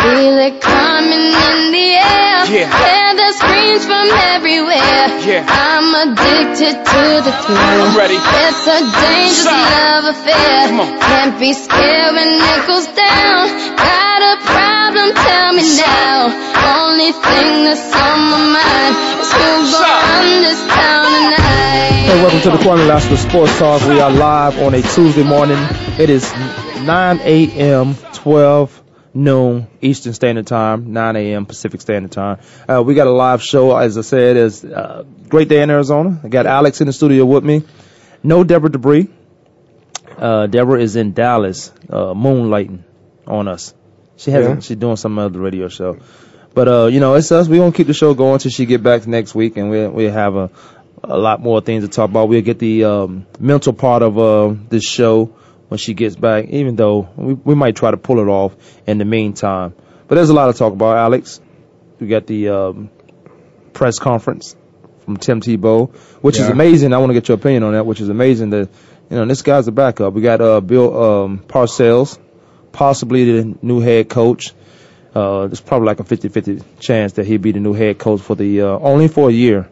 Feel it coming in the air. Yeah. Hear the screams from everywhere. Yeah. I'm addicted to the thrill. I'm ready. It's a dangerous Side. love affair. Come on. Can't be scared when it goes down. Got a problem? Tell me now. Only thing that's on my mind is who's gonna Side. run this town tonight. Hey, welcome to the Kwamie Lassiter Sports Talk. We are live on a Tuesday morning. It is 9 a.m., 12 noon Eastern Standard Time, 9 a.m. Pacific Standard Time. Uh, we got a live show, as I said, it's uh, great day in Arizona. I got Alex in the studio with me. No Deborah Debris. Uh, Deborah is in Dallas, uh, moonlighting on us. She hasn't, Yeah. she's doing some other radio show. But, uh, you know, it's us. We're going to keep the show going until she get back next week and we'll, we'll have a, a lot more things to talk about. We'll get the, um, mental part of, uh, this show when she gets back, even though we, we might try to pull it off in the meantime. But there's a lot to talk about, Alex. We got the, um, press conference from Tim Tebow, which is amazing. I want to get your opinion on that, which is amazing that, you know, this guy's a backup. We got, uh, Bill, um, Parcells, possibly the new head coach. Uh, there's probably like a 50-50 chance that he'd be the new head coach for the, uh, only for a year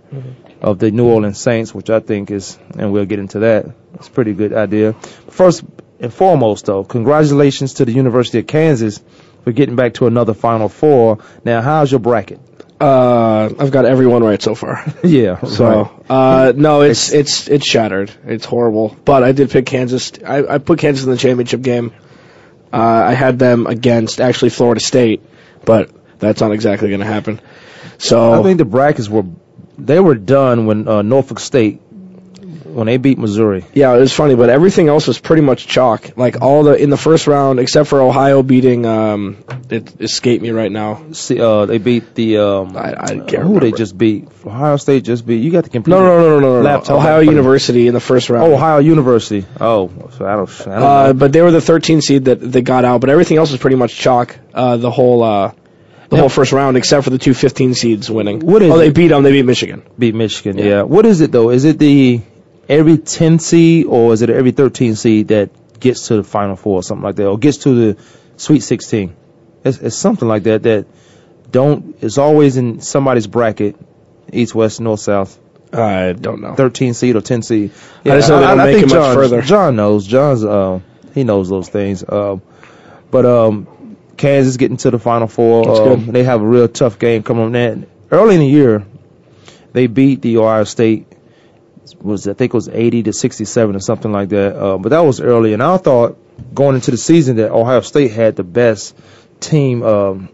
of the New Orleans Saints, which I think is, and we'll get into that. It's a pretty good idea. First and foremost though, congratulations to the University of Kansas for getting back to another Final Four. Now, how's your bracket? Uh, I've got everyone right so far. yeah, So, uh, no, it's it's it's shattered. It's horrible. But I did pick Kansas. I, I put Kansas in the championship game. Uh, I had them against actually Florida State, but that's not exactly going to happen. So I think the brackets were, they were done when uh, Norfolk State, when they beat Missouri. yeah, it was funny, but everything else was pretty much chalk. Like all the in the first round, except for Ohio beating. Um, it escaped me right now. See, uh, they beat the um, I, I can't who remember. they just beat? Ohio State just beat. You got the complete. No, no, no, no, no, no. Laptop. Ohio University in the first round. Oh, Ohio University. Oh, so I don't. I don't Uh, know. but they were the 13 seed that that got out, but everything else was pretty much chalk. Uh, the whole uh, the whole first round, except for the two 15 seeds winning. What is oh, they it? beat them. They beat Michigan. beat Michigan. Yeah. What is it though? Is it the every 10 seed or is it every 13 seed that gets to the Final Four or something like that, or gets to the Sweet 16? It's, it's something like that that don't. It's always in somebody's bracket, east, west, north, south. I don't know. 13 seed or 10 seed. I just know they don't make think it much John, further. John knows. John's uh, he knows those things. Um, but um, Kansas getting to the Final Four. Um. They have a real tough game coming on. That early in the year, they beat the Ohio State. Was I think it was 80 to 67 or something like that. Uh, but that was early, and I thought going into the season that Ohio State had the best team um,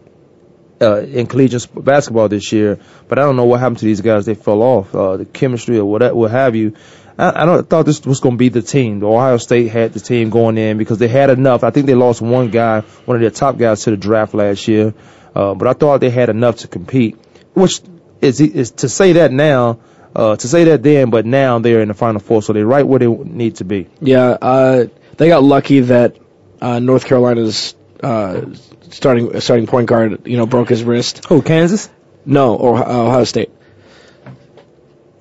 uh, in collegiate basketball this year. But I don't know what happened to these guys. They fell off. Uh, the chemistry or what, what have you. I, I don't, thought this was going to be the team. The Ohio State had the team going in because they had enough. I think they lost one guy, one of their top guys to the draft last year. Uh, but I thought they had enough to compete, which is, is to say that now, uh, to say that then, but now they're in the final four, so they're right where they need to be. Yeah, uh, they got lucky that uh, North Carolina's uh, starting starting point guard, you know, broke his wrist. Oh, Kansas? No, or Ohio State.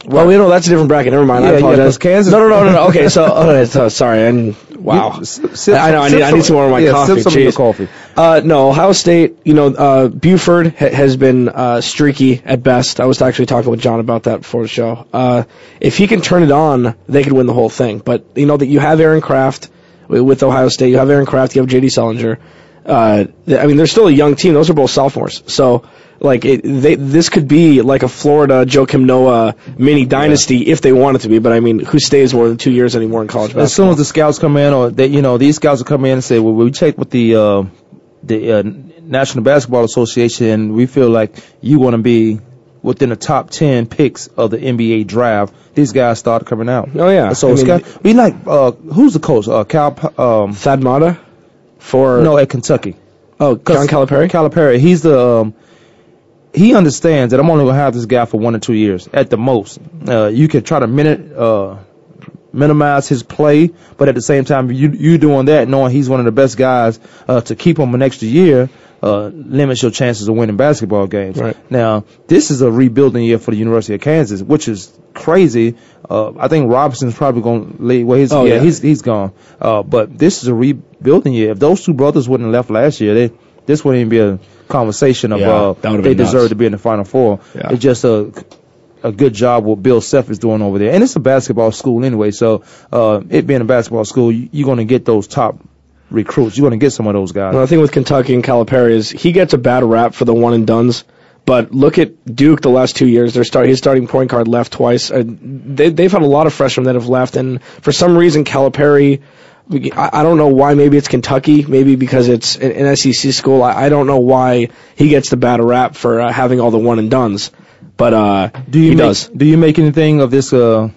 Well, you know that's a different bracket. Never mind. Yeah, I yeah, Kansas- No, no, no, no, no. Okay, so, oh, so sorry. And wow. You- sip- I know. I need. I need some more of my yeah, coffee. Sip some of your coffee. Uh, no, Ohio State, you know, uh, Buford ha- has been uh, streaky at best. I was actually talking with John about that before the show. Uh, if he can turn it on, they could win the whole thing. But, you know, that you have Aaron Craft with Ohio State, you have Aaron Craft, you have J.D. Sullinger. Uh, I mean, they're still a young team. Those are both sophomores. So, like, it, they, this could be like a Florida Joakim Noah mini dynasty if they want it to be. But, I mean, who stays more than two years anymore in college basketball? As soon as the scouts come in, or they, you know, these scouts will come in and say, "Well, we check with the uh, the uh, National Basketball Association, and we feel like you want to be within the top 10 picks of the NBA draft, these guys start coming out. Oh, yeah. So I mean- we like, uh, who's the coach? Uh, Cal, um, Thad Matta for no, at Kentucky. oh John Calipari. Calipari, he's the, um, he understands that I'm only going to have this guy for one or two years at the most. Uh, you can try to minute, uh, minimize his play, but at the same time, you you doing that, knowing he's one of the best guys uh, to keep him an extra year, uh, limits your chances of winning basketball games. Right. Now, this is a rebuilding year for the University of Kansas, which is crazy. Uh, I think Robinson's probably going to leave. Well, he's, Oh, yeah, yeah. he's he's gone. Uh, but this is a rebuilding year. If those two brothers wouldn't have left last year, they this wouldn't even be a conversation of Yeah, uh, they been nuts. deserve to be in the Final Four. Yeah. It's just a a good job what Bill Self is doing over there. And it's a basketball school anyway, so uh, it being a basketball school, you, you're going to get those top recruits. You're going to get some of those guys. Well, the thing with Kentucky and Calipari is he gets a bad rap for the one and duns. But look at Duke the last two years. They're start, his starting point guard left twice. Uh, they, they've had a lot of freshmen that have left, and for some reason Calipari, I, I don't know why. Maybe it's Kentucky. Maybe because it's an, SEC school. I, I don't know why he gets the bad rap for uh, having all the one and duns. But uh, do you he make, does. Do you make anything of this uh,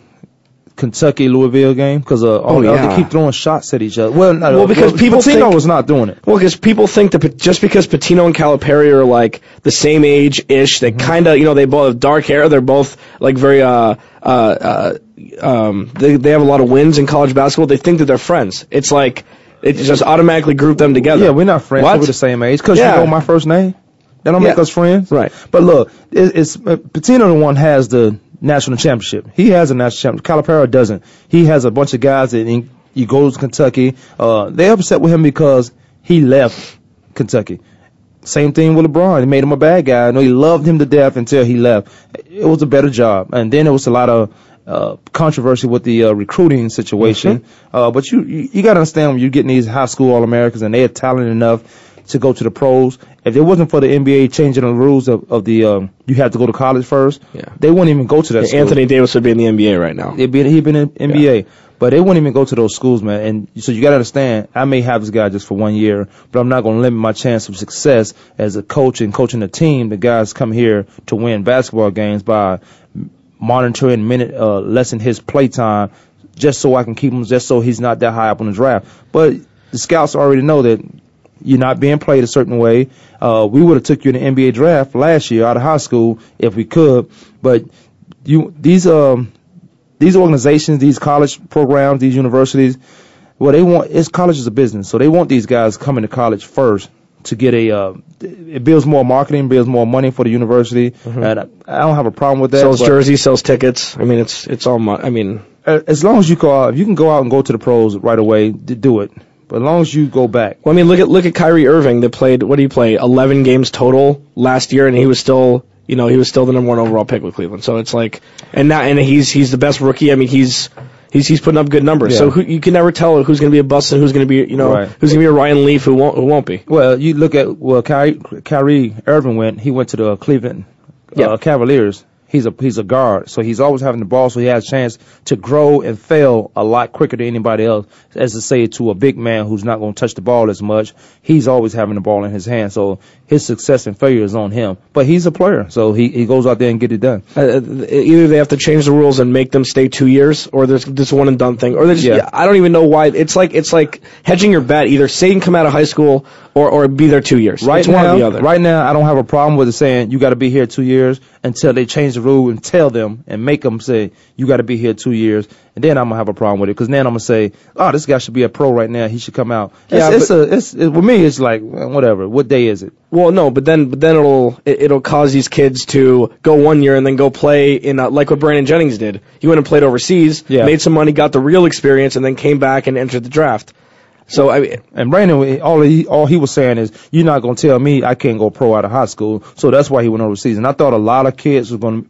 Kentucky Louisville game? Because uh, Oh, yeah. they keep throwing shots at each other. Well, no, Well, because people Pitino think- was not doing it. Well, because people think that just because Pitino and Calipari are like the same age ish, they kind of, you know, they both have dark hair. They're both like very, uh, uh, uh, um, they they have a lot of wins in college basketball. They think that they're friends. It's like it just automatically group them together. Yeah, we're not friends. What? We're the same age. Because Yeah. you know my first name. That don't make us friends. Right. But look, it, it's uh, Pitino the one has the national championship. He has a national championship. Calipari doesn't. He has a bunch of guys that in, he goes to Kentucky. Uh, they're upset with him because he left Kentucky. Same thing with LeBron. It made him a bad guy. I know he loved him to death until he left. It was a better job. And then there was a lot of uh, controversy with the uh, recruiting situation. Uh, but you, you, you got to understand when you're getting these high school All Americans and they're talented enough to go to the pros. If it wasn't for the NBA changing the rules of, of the um, you have to go to college first, Yeah. they wouldn't even go to that. school. Anthony Davis would be in the NBA right now. He'd be he'd been in NBA, but they wouldn't even go to those schools, man. And so you got to understand, I may have this guy just for one year, but I'm not going to limit my chance of success as a coach and coaching a team. The guys come here to win basketball games by monitoring minute uh, lessen his play time, just so I can keep him, just so he's not that high up on the draft. But the scouts already know that you're not being played a certain way. Uh, we would have took you in the NBA draft last year out of high school if we could, but you these um these organizations, these college programs, these universities, well, they want it's college is a business, so they want these guys coming to college first to get a. Uh, it builds more marketing, builds more money for the university, and I, I don't have a problem with that. sells jerseys, sells tickets. I mean, it's it's all. Mo- I mean, as long as you go out, if you can go out and go to the pros right away, do it. But as long as you go back, Well, I mean, look at look at Kyrie Irving. That played what did he play? Eleven games total last year, and he was still, you know, he was still the number one overall pick with Cleveland. So it's like, and now and he's he's the best rookie. I mean, he's he's he's putting up good numbers. So who, you can never tell who's going to be a bust and who's going to be, you know, Right. who's going to be a Ryan Leaf who won't who won't be. well, you look at well, Kyrie, Kyrie Irving went. He went to the Cleveland Yeah. uh, Cavaliers. He's a he's a guard, so he's always having the ball, so he has a chance to grow and fail a lot quicker than anybody else. As to say to a big man who's not going to touch the ball as much, he's always having the ball in his hand, so his success and failure is on him. But he's a player, so he he goes out there and get it done. Uh, either they have to change the rules and make them stay two years, or there's this one and done thing, or there's Yeah. I don't even know why. It's like it's like hedging your bet. Either say can come out of high school or or be there two years. Right it's now, one or the other. right now, I don't have a problem with it saying you got to be here two years until they change the rule and tell them and make them say you got to be here two years, and then I'm gonna have a problem with it because then I'm gonna say, oh, this guy should be a pro right now. He should come out. Yeah, it's but- a, it's it, with me. It's like whatever. What day is it? Well, no, but then but then it'll it, it'll cause these kids to go one year and then go play in uh, like what Brandon Jennings did. He went and played overseas, Yeah. made some money, got the real experience, and then came back and entered the draft. So I mean, And Brandon, all he all he was saying is, you're not gonna tell me I can't go pro out of high school. So that's why he went overseas. And I thought a lot of kids was gonna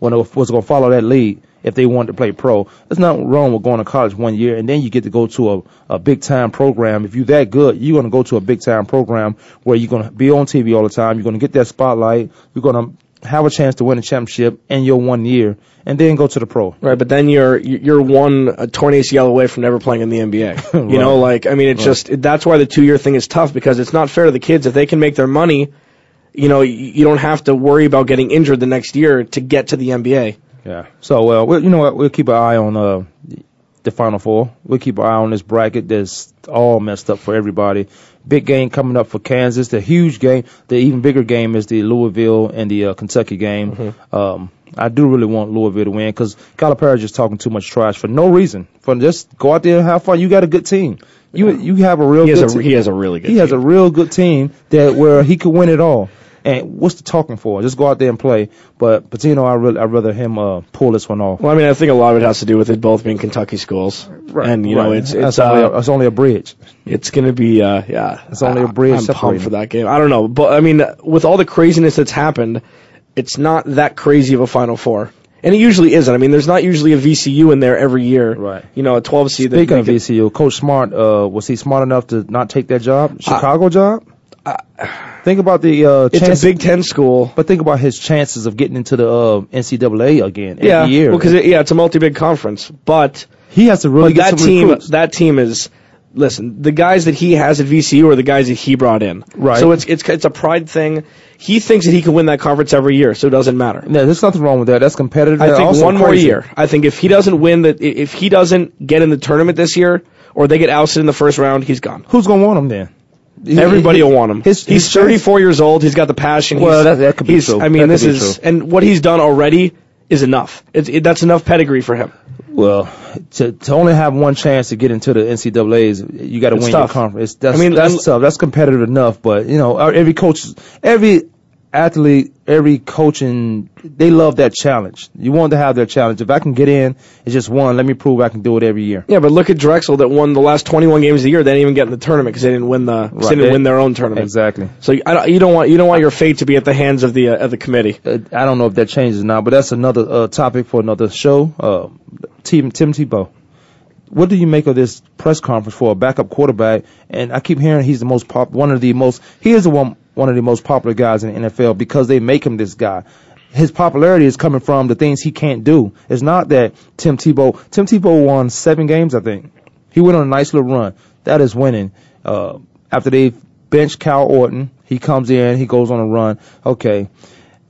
was gonna follow that lead if they wanted to play pro. There's nothing wrong with going to college one year and then you get to go to a, a big time program. If you're that good, you're gonna go to a big time program where you're gonna be on TV all the time. You're gonna get that spotlight. You're gonna have a chance to win a championship in your one year, and then go to the pro. Right, but then you're you're one a torn ACL away from never playing in the NBA. You know, like I mean, it's just that's why the two year thing is tough because it's not fair to the kids if they can make their money. You know, you, you don't have to worry about getting injured the next year to get to the NBA. Yeah. So, well, we'll you know what? We'll keep an eye on uh, the Final Four. We'll keep an eye on this bracket that's all messed up for everybody. Big game coming up for Kansas. The huge game. The even bigger game is the Louisville and the uh, Kentucky game. Um, I do really want Louisville to win because Calipari is just talking too much trash for no reason. For just go out there and have fun. You got a good team. You you have a real He has good a team. he has a really good. He has a real good team that where he could win it all. And what's the talking for? Just go out there and play. But Pitino, I really, I'd rather him uh, pull this one off. Well, I mean, I think a lot of it has to do with it both being Kentucky schools, and you know, it's it's only, uh, a, it's only a bridge. It's going to be, uh, yeah. It's only a bridge I'm separating. pumped for that game. I don't know, but I mean, with all the craziness that's happened, it's not that crazy of a Final Four, and it usually isn't. I mean, there's not usually a VCU in there every year. Right. You know, a 12 seed. that Speaking of VCU, Coach Smart, uh, was he smart enough to not take that job, Chicago job? Think about the uh, it's chances, a Big Ten school. but think about his chances of getting into the uh, NCAA again every Yeah, year. because it, yeah, it's a multi-big conference, but he has to really get that some team recruits. that team is listen the guys that he has at VCU are the guys that he brought in Right. so it's it's it's a pride thing he thinks that he can win that conference every year so it doesn't matter no, there's nothing wrong with that. That's competitive. I think one more year I think if he doesn't win that if he doesn't get in the tournament this year or they get ousted in the first round he's gone Who's gonna want him then? Everybody He- will want him His, he's his 34 years old he's got the passion Well, that- that could be he's, true. I mean That this is true. and what he's done already is enough it's, it, that's enough pedigree for him Well, to to only have one chance to get into the NCAA's, you got to win tough. your conference. That's, I mean, that's and- tough. That's competitive enough. But you know, every coach, every athlete, every coach coaching, they love that challenge. You want to have that challenge. If I can get in, it's just one. Let me prove I can do it every year. Yeah, but look at Drexel that won the last 21 games of the year. They didn't even get in the tournament because they didn't win the Right. they didn't win their own tournament. Exactly. So I don't, you don't want you don't want your fate to be at the hands of the uh, of the committee. Uh, I don't know if that changes now, but that's another uh, topic for another show. Uh, Tim Tim Tebow. What do you make of this press conference for a backup quarterback? And I keep hearing he's the most pop, one of the most. He is the one one of the most popular guys in the NFL because they make him this guy. His popularity is coming from the things he can't do. It's not that Tim Tebow. Tim Tebow won seven games, I think. He went on a nice little run. That is winning. Uh, after they bench Kyle Orton, he comes in, he goes on a run. Okay,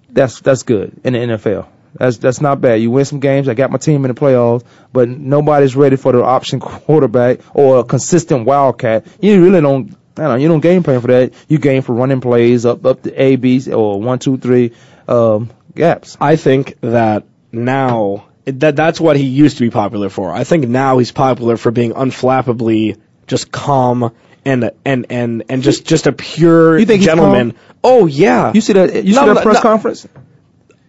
that's that's good in the NFL. That's that's not bad. You win some games. I got my team in the playoffs, but nobody's ready for the option quarterback or a consistent wildcat. You really don't. I don't know. You don't game plan for that. You game for running plays up up the A B or one two three um, gaps. I think that now that that's what he used to be popular for. I think now he's popular for being unflappably just calm and and and and just just a pure You think gentleman. Oh yeah. You see that? You No, see that press no. conference?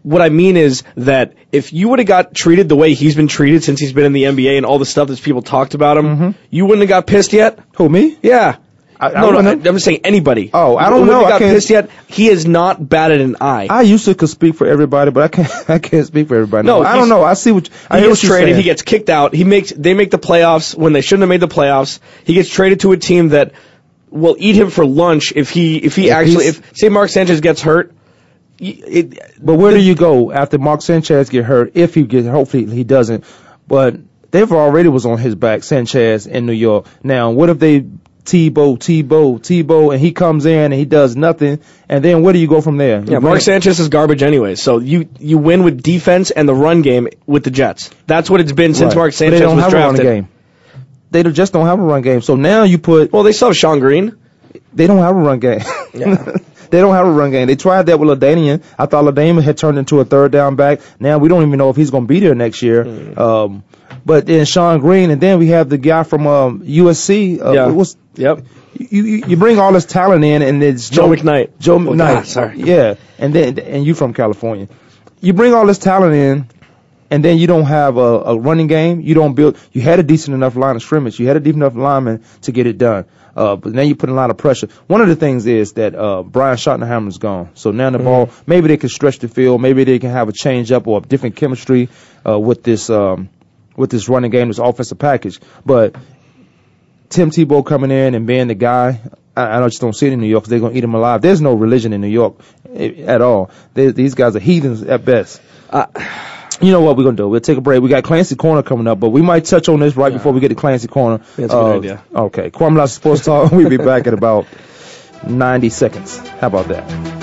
what I mean is that if you would have got treated the way he's been treated since he's been in the NBA and all the stuff that people talked about him, you wouldn't have got pissed yet. Who me? Yeah. I, I no, no, I, am just saying anybody. Oh, I don't Wouldn't know. have I got can't- pissed yet. He has not batted an eye. I used to could speak for everybody, but I can't. I can't speak for everybody. No, I don't know. I see what I he gets traded. saying. He gets kicked out. He makes they make the playoffs when they shouldn't have made the playoffs. He gets traded to a team that will eat him for lunch if he if he If actually if say Mark Sanchez gets hurt. y- It, But where do you go after Mark Sanchez get hurt? If he gets, hopefully he doesn't. But they've already was on his back, Sanchez in New York. Now, what if they Tebow, Tebow, Tebow, and he comes in and he does nothing, and then where do you go from there? yeah, Mark Sanchez is garbage anyway. So you you win with defense and the run game with the Jets. That's what it's been since Right. Mark Sanchez they don't was have drafted. a run game. They just don't have a run game. So now you put Well, they still have Shonn Greene. they don't have a run game. Yeah. they don't have a run game. They tried that with LaDainian. I thought LaDainian had turned into a third down back. Now we don't even know if he's going to be there next year. Hmm. Um, but then Shonn Greene, and then we have the guy from um, USC. Uh, Yeah. what's- Yep. you, you you bring all this talent in, and it's Joe McKnight. Joe Oh, McKnight. God, sorry. Yeah, and then and you from California. You bring all this talent in, and then you don't have a, a running game. You don't build. You had a decent enough line of scrimmage. You had a deep enough lineman to get it done. Uh, but now you put a lot of pressure. One of the things is that uh, Brian Schottenheimer's gone. So now the ball, maybe they can stretch the field. Maybe they can have a change up or a different chemistry uh, with this um, with this running game, this offensive package. But Tim Tebow coming in and being the guy, I, I just don't see it in New York they're gonna eat them alive. There's no religion in New York eh, at all. They, these guys are heathens at best. Uh, You know what we're gonna do? We'll take a break. We got Clancy Corner coming up, but we might touch on this right before we get to Clancy Corner. That's a good uh, idea. Okay, Kwamie Sports Talk. we'll be back in about 90 seconds. How about that?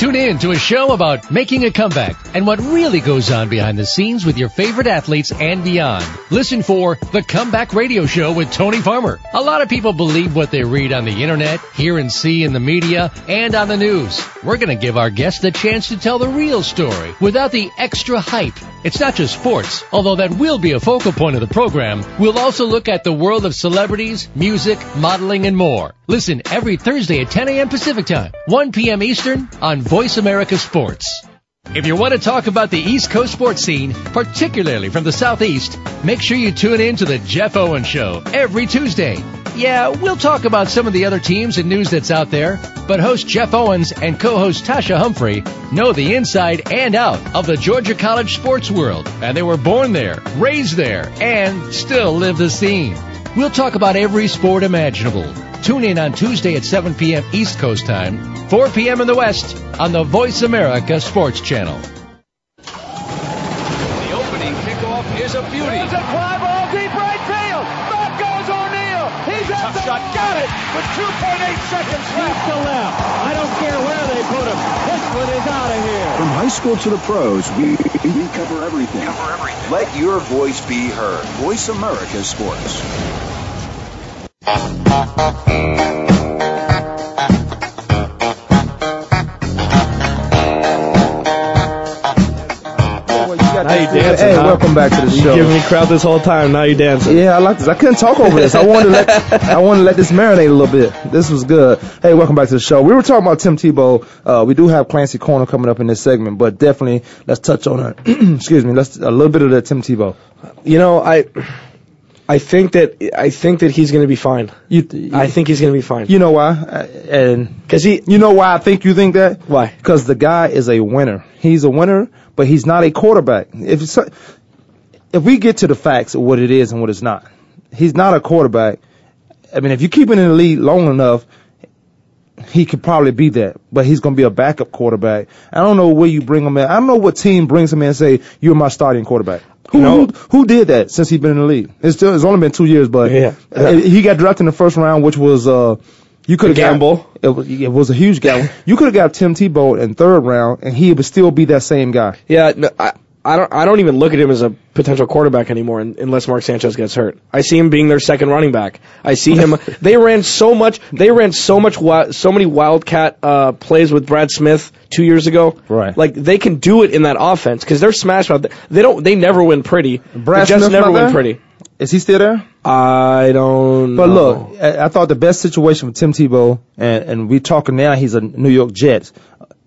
Tune in to a show about making a comeback and what really goes on behind the scenes with your favorite athletes and beyond. Listen for The Comeback Radio Show with Tony Farmer. A lot of people believe what they read on the internet, hear and see in the media, and on the news. We're going to give our guests the chance to tell the real story without the extra hype. It's not just sports, although that will be a focal point of the program. We'll also look at the world of celebrities, music, modeling, and more. Listen every Thursday at 10 a.m. Pacific Time, 1 p.m. Eastern on Voice America Sports. If you want to talk about the East Coast sports scene, particularly from the Southeast, make sure you tune in to the Jeff Owen Show every Tuesday. Yeah, we'll talk about some of the other teams and news that's out there, but host Jeff Owens and co-host Tasha Humphrey know the inside and out of the Georgia College sports world, and they were born there, raised there, and still live the scene. We'll talk about every sport imaginable. Tune in on Tuesday at 7 p.m. East Coast time, 4 p.m. in the West on the Voice America Sports Channel. The opening kickoff is a beauty. It's a fly ball deep right field. Back goes O'Neal. He's at Tough the shot. got it with 2.8 seconds left to left. I don't care where they put him. This one is out of here. From high school to the pros, we, we cover everything. Cover everything. Let your voice be heard. Voice America Sports. Now you dancing, Hey, huh? welcome back to the You show. giving me crowd this whole time. Now you dancing. Yeah, I like this. I couldn't talk over this. I wanted to let I wanted to let this marinate a little bit. This was good. Hey, welcome back to the show. We were talking about Tim Tebow. Uh, we do have Clancy Corner coming up in this segment, but definitely let's touch on it. excuse me. Let's a little bit of that Tim Tebow. You know, I, I think that I think that he's going to be fine. You, I think he's going to be fine. you know why? Uh, And Because he, you know why I think you think that? Why? Because the guy is a winner. He's a winner, but he's not a quarterback. If if we get to the facts of what it is and what it's not, he's not a quarterback. I mean, if you keep him in the league long enough, he could probably be that, but he's going to be a backup quarterback. I don't know where you bring him in. I don't know what team brings him in and say, you're my starting quarterback. Who, No. who, who did that since he's been in the league? It's still, it's only been two years, but Yeah. uh, he got drafted in the first round, which was, uh, you could have gamble. It was, it was a huge gamble. you could have got Tim Tebow in third round, and he would still be that same guy. yeah, no, I, I don't, I don't even look at him as a potential quarterback anymore unless Mark Sanchez gets hurt. I see him being their second running back. I see him. they ran so much. They ran so much. So many wildcat uh, plays with Brad Smith two years ago. Right. Like they can do it in that offense because they're smash mouth. They don't. They never win pretty. Brad the Jets Smith never win pretty. Is he still there? I don't. But know. look, I, I thought the best situation for Tim Tebow, and, and we talking now, he's a New York Jets.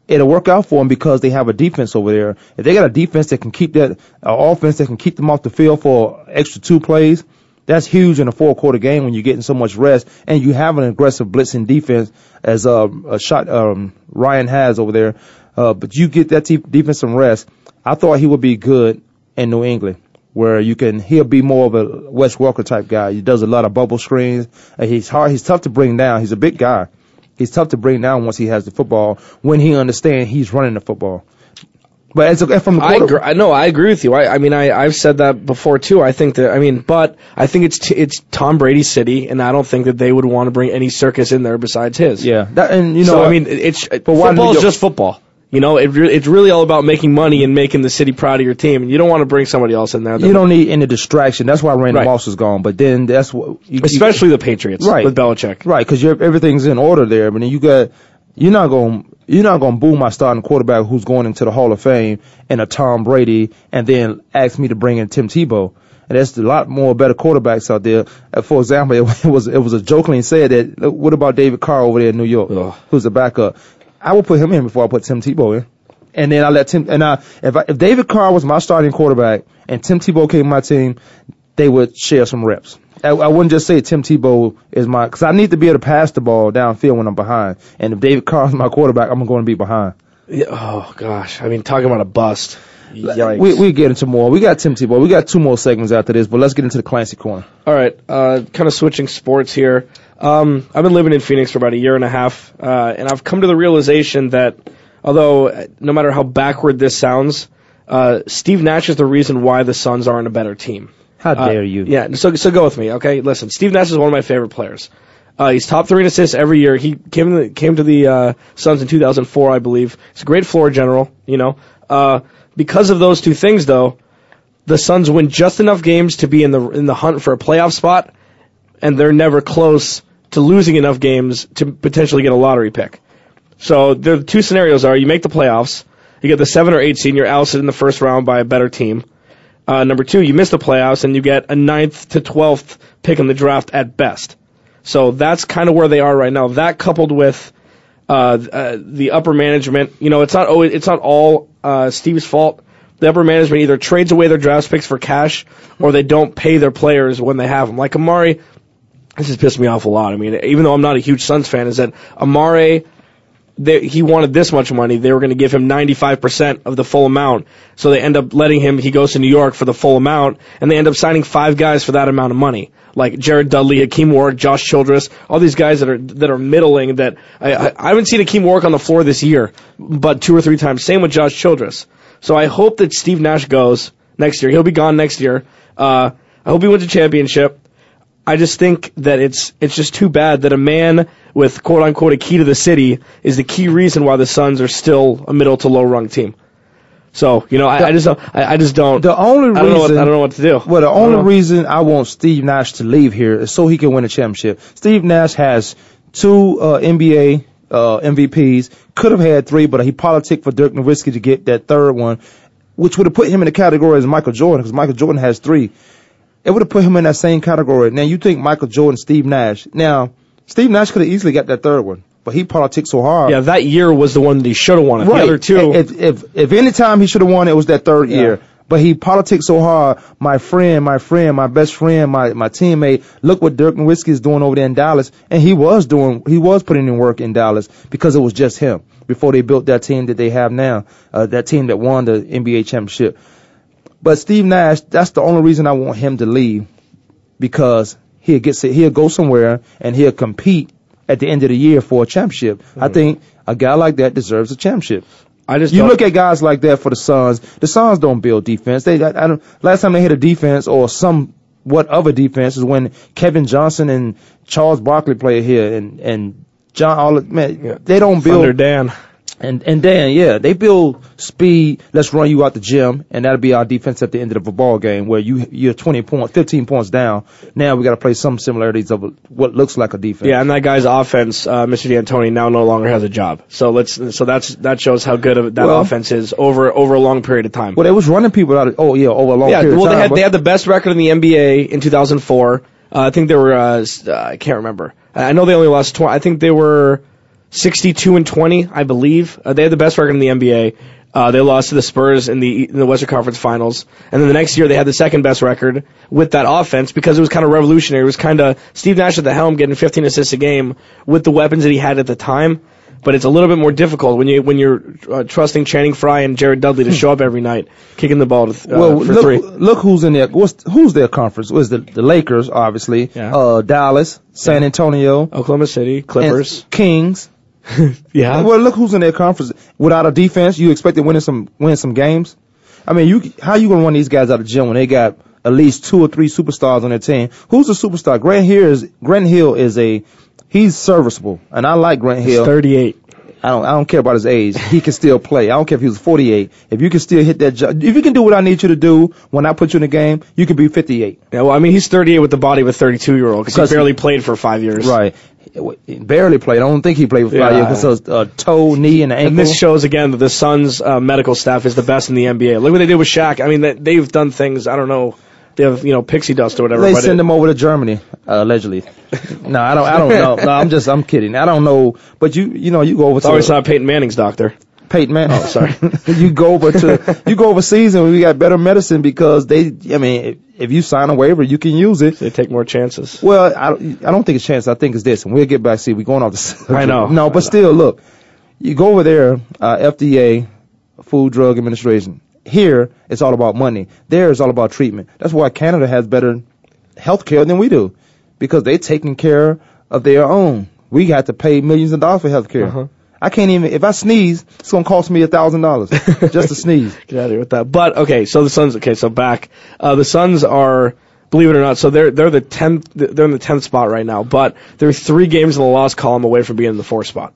It'll work out for them because they have a defense over there. If they got a defense that can keep that, uh, offense that can keep them off the field for extra two plays, that's huge in a four quarter game when you're getting so much rest and you have an aggressive blitzing defense as uh, a shot um, Ryan has over there. Uh, but you get that te- defense some rest. I thought he would be good in New England where you can he'll be more of a Wes Welker type guy. He does a lot of bubble screens. And he's hard. He's tough to bring down. He's a big guy. He's tough to bring down once he has the football when he understands he's running the football. But as a, from the I quarter, agree. I know. I agree with you. I, I mean, I, I've said that before too. I think that. I mean, but I think it's t- it's Tom Brady's city, and I don't think that they would want to bring any circus in there besides his. yeah, that, and you know, so I mean, it's why football is just football. You know, it re- it's really all about making money and making the city proud of your team, and you don't want to bring somebody else in there. you don't need any distraction. That's why Randy Right. Moss is gone. But then that's what, you, you- especially the Patriots, Right. With Belichick, right? Because everything's in order there. But then you got you're not going you're not going to boo my starting quarterback who's going into the Hall of Fame and a Tom Brady, and then ask me to bring in Tim Tebow. And there's a lot more better quarterbacks out there. Uh, for example, it was it was a jokingly said that what about David Carr over there in New York, Ugh. who's a backup? I would put him in before I put Tim Tebow in. and then I let Tim and I if I, if David Carr was my starting quarterback and Tim Tebow came to my team, they would share some reps. I, I wouldn't just say Tim Tebow is my because I need to be able to pass the ball downfield when I'm behind. And if David Carr is my quarterback, I'm going to be behind. Yeah, oh gosh, I mean, talking about a bust. Yikes. We we get into more. We got Tim Tebow. We got two more segments after this, but let's get into the Clancy corner. All right, uh, kind of switching sports here. Um, I've been living in Phoenix for about a year and a half, uh, and I've come to the realization that although uh, no matter how backward this sounds, uh, Steve Nash is the reason why the Suns aren't a better team. How Uh, dare you? Yeah, so so go with me, okay? Listen, Steve Nash is one of my favorite players. Uh, he's top three in assists every year. He came to the, came to the uh, Suns in 2004, I believe. He's a great floor general, you know. Uh, because of those two things, though, the Suns win just enough games to be in the in the hunt for a playoff spot, and they're never close to losing enough games to potentially get a lottery pick. So the two scenarios are: you make the playoffs, you get the seven or eight seed, you're ousted in the first round by a better team. Uh, number two, you miss the playoffs and you get a ninth to twelfth pick in the draft at best. So that's kind of where they are right now. That coupled with the upper management, you know, it's not always, it's not all uh, Steve's fault. The upper management either trades away their draft picks for cash or they don't pay their players when they have them. Like Amar'e, this has pissed me off a lot. I mean, even though I'm not a huge Suns fan, is that Amar'e they, he wanted this much money. They were going to give him 95% of the full amount. So they end up letting him, he goes to New York for the full amount, and they end up signing five guys for that amount of money. Like Jared Dudley, Hakim Warrick, Josh Childress, all these guys that are, that are middling that, I, I, I haven't seen Hakim Warrick on the floor this year, but two or three times. Same with Josh Childress. So I hope that Steve Nash goes next year. He'll be gone next year. Uh, I hope he wins a championship. I just think that it's it's just too bad that a man with quote unquote a key to the city is the key reason why the Suns are still a middle to low rung team. So you know, I, I just don't, I, I just don't. The only reason I don't know what, I don't know what to do. Well, the only reason I want Steve Nash to leave here is so he can win a championship. Steve Nash has two uh, NBA uh, MVPs. Could have had three, but he politicked for Dirk Nowitzki to get that third one, which would have put him in the category as Michael Jordan because Michael Jordan has three. It would have put him in that same category. Now you think Michael Jordan, Steve Nash. Now Steve Nash could have easily got that third one, but he politicked so hard. Yeah, that year was the one that he should have won. It. Right. The other two, If if if any time he should have won, it was that third year. But he politics so hard. My friend, my friend, my best friend, my my teammate. Look what Dirk Nowitzki is doing over there in Dallas, and he was doing, he was putting in work in Dallas because it was just him before they built that team that they have now, uh, that team that won the NBA championship. But Steve Nash, that's the only reason I want him to leave because he'll get he'll go somewhere and he'll compete at the end of the year for a championship. I hmm. think a guy like that deserves a championship. I just You look at guys like that for the Suns. The Suns don't build defense. They, I, I don't. Last time they had a defense or some what other defense is when Kevin Johnson and Charles Barkley played here, and and John. All man, they don't build. Thunder Dan. And and Dan, yeah, they build speed. Let's run you out the gym, and that'll be our defense at the end of a ball game where you you're 20 points, 15 points down. Now we got to play some similarities of what looks like a defense. Yeah, and that guy's offense, uh, Mr. D'Antoni, now no longer has a job. So let's so that's that shows how good of that Well- offense is over over a long period of time. Well, they was running people out of. Oh yeah, over a long yeah, period well of time. they had they had the best record in the NBA in 2004. Uh, I think they were uh, uh, I can't remember. I I know they only lost 20. I think they were 62 and 20, I believe. Uh, they had the best record in the NBA. Uh, they lost to the Spurs in the in the Western Conference Finals, and then the next year they had the second best record with that offense because it was kind of revolutionary. It was kind of Steve Nash at the helm, getting 15 assists a game with the weapons that he had at the time. But it's a little bit more difficult when you when you're uh, trusting Channing Frye and Jared Dudley to show up every night, kicking the ball to, th- uh, well, for look, three. look who's in there. What's who's their conference? Was the the Lakers obviously? Yeah. Uh, Dallas, San Antonio, Oklahoma City, Clippers. Kings. yeah. Well, look who's in their conference. Without a defense, you expect to win some win some games. I mean, you how you gonna run these guys out of the gym when they got at least two or three superstars on their team? Who's the superstar? Grant Hill is Grant Hill is a he's serviceable, and I like Grant Hill. 38. I don't I don't care about his age. He can still play. I don't care if he was 48. If you can still hit that job, if you can do what I need you to do when I put you in the game, you can be 58. Yeah, well, I mean, he's 38 with the body of a 32 year old because he- barely played for five years. Right. Barely played. I don't think he played for five Yeah. years because of uh, toe, knee, and ankle. And this shows again that the Suns' uh, medical staff is the best in the NBA. Look what they did with Shaq. I mean, they, they've done things. I don't know. They have you know pixie dust or whatever. They send him over to Germany, uh, allegedly. no, I don't. I don't know. No, I'm just. I'm kidding. I don't know. But you, you know, you go over It's to always not Peyton Manning's doctor. Peyton Manning. Oh, sorry. you go over to you go overseas and we got better medicine because they. I mean, if, you sign a waiver, you can use it. They take more chances. Well, I, don't- I don't think it's chance. I think it's this, and we'll get back. See, we're going off the. subject. I know. No, but still, look, you go over there, uh, FDA, Food Drug Administration. Here, it's all about money. There, it's all about treatment. That's why Canada has better health care than we do, because they're taking care of their own. We got to pay millions of dollars for health care. Uh-huh. I can't even. If I sneeze, it's gonna cost me a thousand dollars just to sneeze. Get out of here with that. But okay, so the Suns. Okay, so back. Uh, the Suns are, believe it or not, so they're they're the tenth. They're in the tenth spot right now. But they're three games in the loss column away from being in the fourth spot.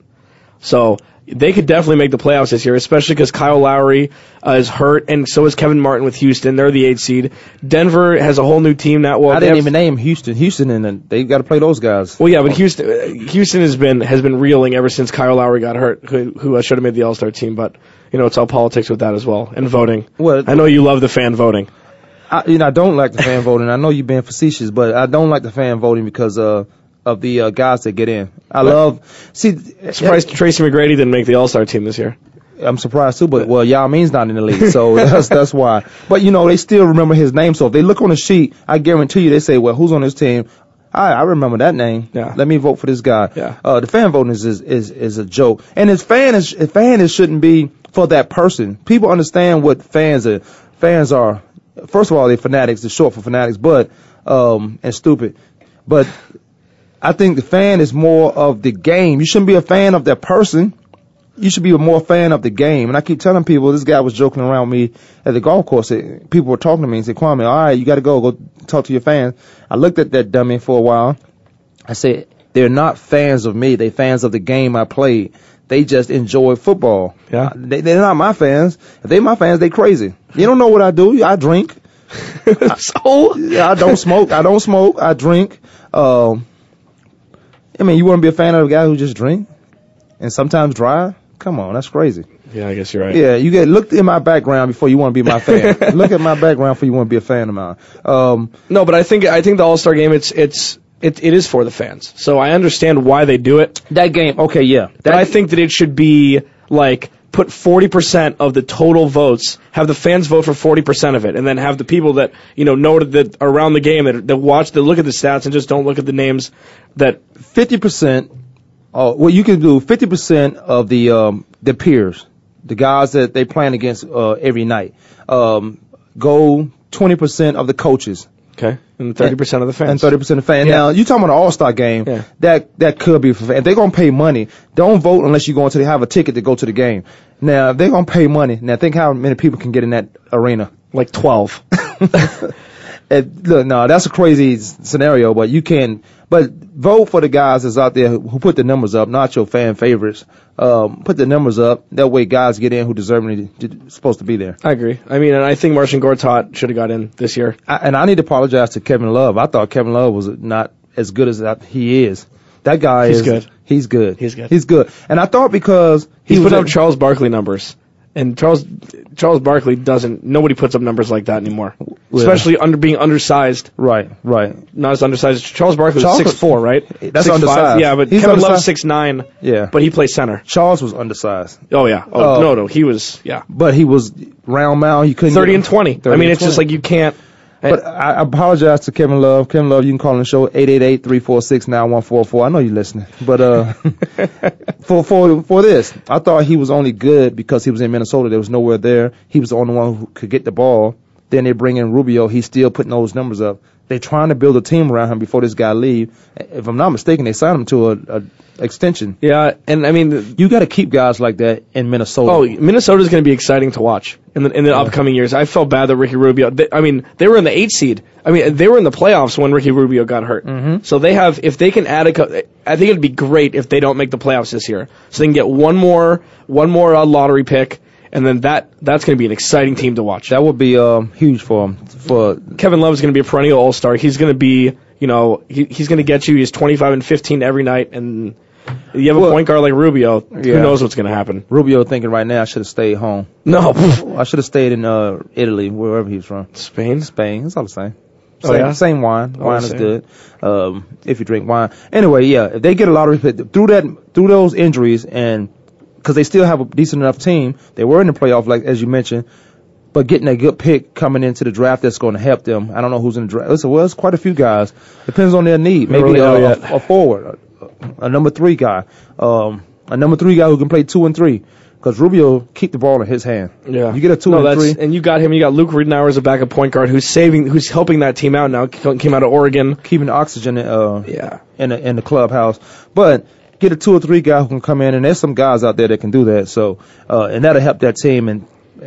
So they could definitely make the playoffs this year, especially because Kyle Lowry uh, is hurt, and so is Kevin Martin with Houston. They're the eighth seed. Denver has a whole new team now. Well, I didn't have- even name Houston. Houston, and they got to play those guys. Well, yeah, but Houston, uh, Houston has been has been reeling ever since Kyle Lowry got hurt, who, who uh, should have made the All Star team. But you know, it's all politics with that as well, and voting. Well, I know you love the fan voting. I, you know, I don't like the fan voting. I know you're being facetious, but I don't like the fan voting because uh, of the uh, guys that get in. I love. See, Surprised Tracy McGrady didn't make the All Star team this year. I'm surprised too, but well, Yao Ming's not in the league, so that's that's why. But you know, they still remember his name. So if they look on the sheet, I guarantee you, they say, "Well, who's on this team?" I, I remember that name. Yeah. Let me vote for this guy. Yeah. Uh, the fan voting is, is is is a joke, and his fan is fan is shouldn't be for that person. People understand what fans are. Fans are. First of all, they're fanatics. They're short for fanatics, but um and stupid. But I think the fan is more of the game. You shouldn't be a fan of that person you should be a more fan of the game. And I keep telling people, this guy was joking around me at the golf course. People were talking to me and said, Kwamie, all right, you got to go. Go talk to your fans. I looked at that dummy for a while. I said, they're not fans of me. They're fans of the game I played. They just enjoy football. Yeah. They, they're not my fans. If they my fans, they crazy. You don't know what I do. I drink. so Yeah, I don't smoke. I don't smoke. I drink. Um, I mean, you want to be a fan of a guy who just drink and sometimes drive? Come on, that's crazy. Yeah, I guess you're right. Yeah, you get looked in my background before you want to be my fan. look at my background before you want to be a fan of mine. Um, No, but I think I think the All Star game it's it's it, it is for the fans. So I understand why they do it. that game, okay, yeah. But I think that it should be like put 40% of the total votes, have the fans vote for 40% of it, and then have the people that, you know, know that around the game that, that watch, that look at the stats and just don't look at the names that, fifty percent. Oh, well, you can do fifty percent of the um, the peers, the guys that they playing against uh, every night. Um, go twenty percent of the coaches. Okay, and 30% of the fans. and thirty percent of the fans. Yeah. Now you talking about an All Star game? Yeah. That that could be for fans. If they're gonna pay money, don't vote unless you're going to have a ticket to go to the game. Now if they're gonna pay money. Now think how many people can get in that arena. Like 12. Look, no, that's a crazy scenario, but you can. But vote for the guys that's out there who who put the numbers up, not your fan favorites. Um, put the numbers up. That way, guys get in who deserve deservingly supposed to be there. I agree. I mean, and I think Marcin Gortat should have got in this year. I, and I need to apologize to Kevin Love. I thought Kevin Love was not as good as he is. That guy He's is good. He's good. He's good. He's good. And I thought because he He's put up Charles Barkley numbers. And Charles Charles Barkley doesn't. Nobody puts up numbers like that anymore, especially under being undersized. right, right. Not as undersized. Charles Barkley was Charles- six four, right? That's 6'5". undersized. Yeah, but He's Kevin undersized. Love's six nine. Yeah. but he plays center. Charles was undersized, Oh yeah. Oh Oh. no, no, he was yeah. but he was round mound. You couldn't Thirty get and twenty. 30 I mean, and it's just like you can't. But I apologize to Kevin Love. Kevin Love, you can call in the show 888-346-9144. I know you're listening. But uh for for for this, I thought he was only good because he was in Minnesota. There was nowhere there. He was the only one who could get the ball. Then they bring in Rubio. He's still putting those numbers up. They're trying to build a team around him before this guy leave. If I'm not mistaken, they signed him to a, a extension. Yeah, and I mean, You got to keep guys like that in Minnesota. oh, Minnesota's going to be exciting to watch in the in the upcoming years. I felt bad that Ricky Rubio. They, I mean, they were in the eight seed. I mean, they were in the playoffs when Ricky Rubio got hurt. Mm-hmm. So they have, if they can add a, I think it'd be great if they don't make the playoffs this year. So they can get one more, one more uh, lottery pick, and then that that's going to be an exciting team to watch. that would be um, huge for him. For Kevin Love is going to be a perennial All Star. He's going to be, you know, he, he's going to get you. He's 25 and 15 every night, and you have a Well, point guard like Rubio. yeah. Who knows what's going to happen? Rubio thinking right now, I should have stayed home. No, I should have stayed in uh, Italy, wherever he was from. Spain. Spain. It's all the same. Oh, Same, yeah? same wine. Oh, wine is same. good. Um, if you drink wine. Anyway, yeah, if they get a lottery pick through that, through those injuries and because they still have a decent enough team. They were in the playoff, like as you mentioned, but getting a good pick coming into the draft that's going to help them. I don't know who's in the draft. Listen, well, it's quite a few guys. Depends on their need. Maybe really a, a, a forward, a, a number three guy, um, a number three guy who can play two and three. Because Rubio keep the ball in his hand. Yeah, You get a two no, and three. and you got him. You got Luke Ridnour as a backup point guard who's saving, who's helping that team out now. Came out of Oregon. keeping the oxygen uh, Yeah. in the in the clubhouse. But get a two or three guy who can come in, and there's some guys out there that can do that. So uh, and that'll help that team. And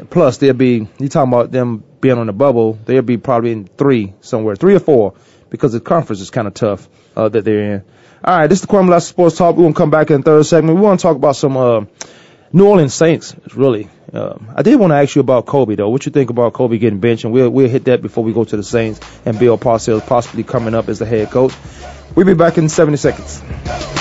plus, they'll be you talking about them being on the bubble. They'll be probably in three somewhere, three or four, because the conference is kind of tough uh, that they're in. All right, this is the Kwamie Sports Talk. We're gonna come back in the third segment. We want to talk about some uh, New Orleans Saints. Really, um, I did want to ask you about Kobe though. What you think about Kobe getting benched? And we'll we'll hit that before we go to the Saints and Bill Parcells possibly coming up as the head coach. We'll be back in 70 seconds.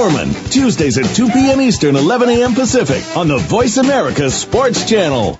Tuesdays at 2 p.m. Eastern, 11 a.m. Pacific on the Voice America Sports Channel.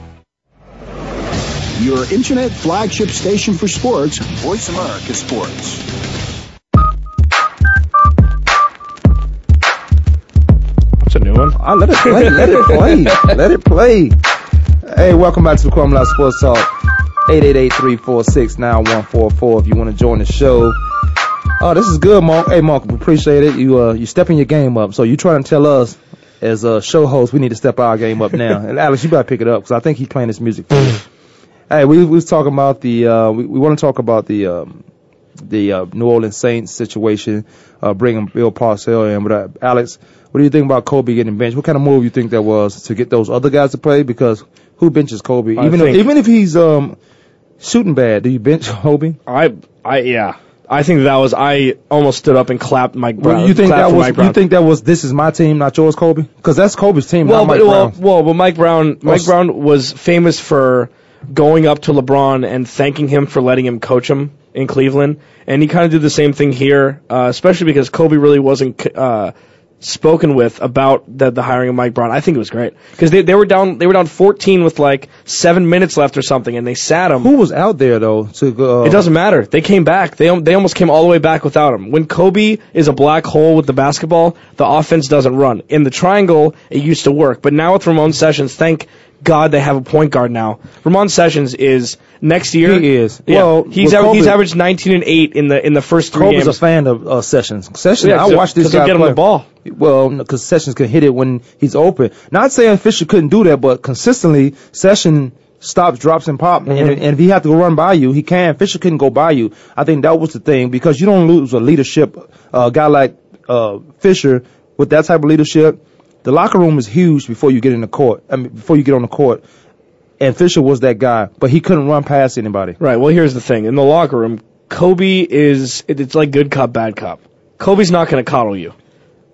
Your internet flagship station for sports. Voice America Sports. That's a new one. Ah, let it play. let it play. Let it play. Hey, welcome back to the Kwamie Sports Talk. 888-346-9144 if you want to join the show. Oh, this is good, Mark. Hey, Mark, we appreciate it. You uh, you stepping your game up. So you trying to tell us as a show host we need to step our game up now. and Alex, you better pick it up because I think he's playing this music. hey, we, we was talking about the uh, we, we want to talk about the um, the uh, New Orleans Saints situation, uh, bringing Bill Parcells in. But uh, Alex, what do you think about Kobe getting benched? What kind of move you think that was to get those other guys to play? Because who benches Kobe? I even if, even if he's um, shooting bad, do you bench Kobe? I, I, yeah. I think that was. I almost stood up and clapped Mike Brown. Well, you think that was you think that was this is my team, not yours, Kobe? Because that's Kobe's team, well, not Mike but, well, well, but Mike Brown, Mike s- Brown was famous for going up to LeBron and thanking him for letting him coach him in Cleveland, and he kind of did the same thing here, uh, especially because Kobe really wasn't uh, spoken with about the, the hiring of Mike Brown. I think it was great because they, they were down they were down 14 with like seven minutes left or something, and they sat him. Who was out there though to go? Uh, It doesn't matter. They came back. They they almost came all the way back without him. When Kobe is a black hole with the basketball, the offense doesn't run. In the triangle, it used to work, but now with Ramon Sessions, thank God they have a point guard now. Ramon Sessions is next year. He is. Yeah, Well, he's aver- he's averaged 19 and 8 in the in the first three Kobe's games. a fan of uh, Sessions. Sessions, Yeah, I watched this guy get him play. the ball. Well, because Sessions can hit it when he's open. Not saying Fisher couldn't do that, but consistently, Session stops, drops, and pop. And, Mhm. and if he had to go run by you, he can. Fisher couldn't go by you. I think that was the thing because you don't lose a leadership uh, guy like uh, Fisher with that type of leadership. The locker room is huge before you get in the court. I mean, before you get on the court. And Fisher was that guy, but he couldn't run past anybody. Right. Well, here's the thing. In the locker room, Kobe is it, it's like good cop, bad cop. Kobe's not going to coddle you.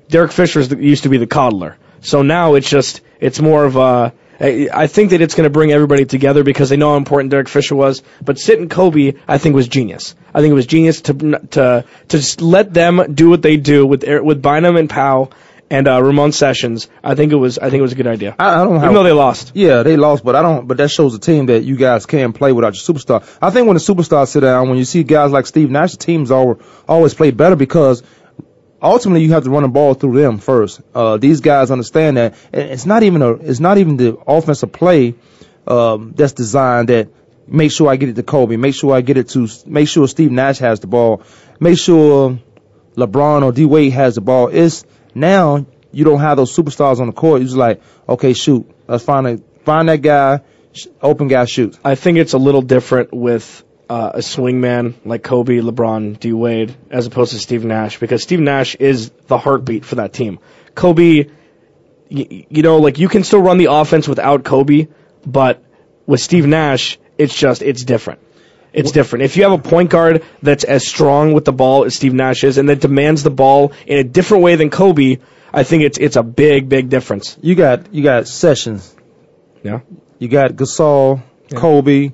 Derek Fisher used to be the coddler. So now it's just it's more of a I think that it's going to bring everybody together because they know how important Derek Fisher was. But sitting Kobe, I think was genius. I think it was genius to to to let them do what they do with with Bynum and Powell and uh, Ramon Sessions. I think it was I think it was a good idea. I, I don't know how. Even though they lost. Yeah, they lost, but I don't. But that shows a team that you guys can play without your superstar. I think when the superstars sit down, when you see guys like Steve Nash, the teams all, always play better because ultimately you have to run the ball through them first. Uh, these guys understand that. And it's not even a, it's not even the offensive play um, that's designed that make sure I get it to Kobe, make sure I get it to, make sure Steve Nash has the ball, make sure LeBron or D Wade has the ball. It's now you don't have those superstars on the court. You're just like, okay, shoot, let's find a, find that guy, sh- open guy, shoot. I think it's a little different with uh, a swingman like Kobe, LeBron, D Wade, as opposed to Steve Nash, because Steve Nash is the heartbeat for that team. Kobe, y- you know, like you can still run the offense without Kobe, but with Steve Nash, it's just it's different. It's different. If you have a point guard that's as strong with the ball as Steve Nash is, and that demands the ball in a different way than Kobe, I think it's it's a big big difference. You got you got Sessions, Yeah. you got Gasol, Kobe,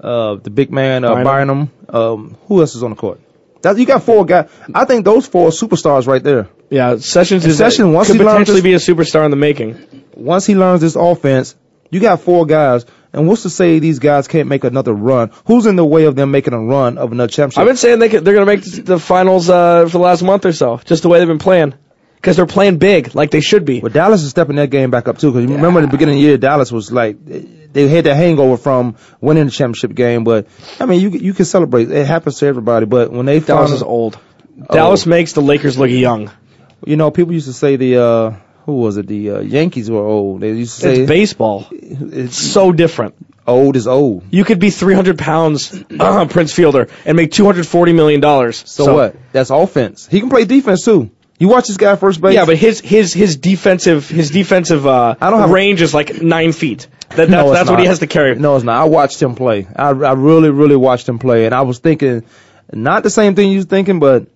uh, the big man uh, Bynum. Bynum. Um, who else is on the court? That, you got four guys. I think those four superstars right there. Yeah, Sessions And is Sessions, once could he potentially this- be a superstar in the making. Once he learns this offense, you got four guys. And what's to say these guys can't make another run? Who's in the way of them making a run of another championship? I've been saying they could, they're going to make the finals uh, for the last month or so, just the way they've been playing, because they're playing big, like they should be. Well, Dallas is stepping that game back up too. Because you remember at the beginning of the year, Dallas was like they had that hangover from winning the championship game. But I mean, you you can celebrate. It happens to everybody. But when they Dallas finally- is old. Dallas makes the Lakers look young. you know, people used to say the uh who was it? The uh, Yankees were old. They used to say It's baseball. it's So different. old is old. You could be 300 pounds, Prince Fielder, and make 240 million dollars. So, what? That's offense. He can play defense too. You watch this guy first base. Yeah, but his his his defensive his defensive uh, I don't have range is like nine feet. That, No, that's it's that's what he not. has to carry. No, it's not. I watched him play. I, I really, really watched him play, and I was thinking, not the same thing you was thinking, but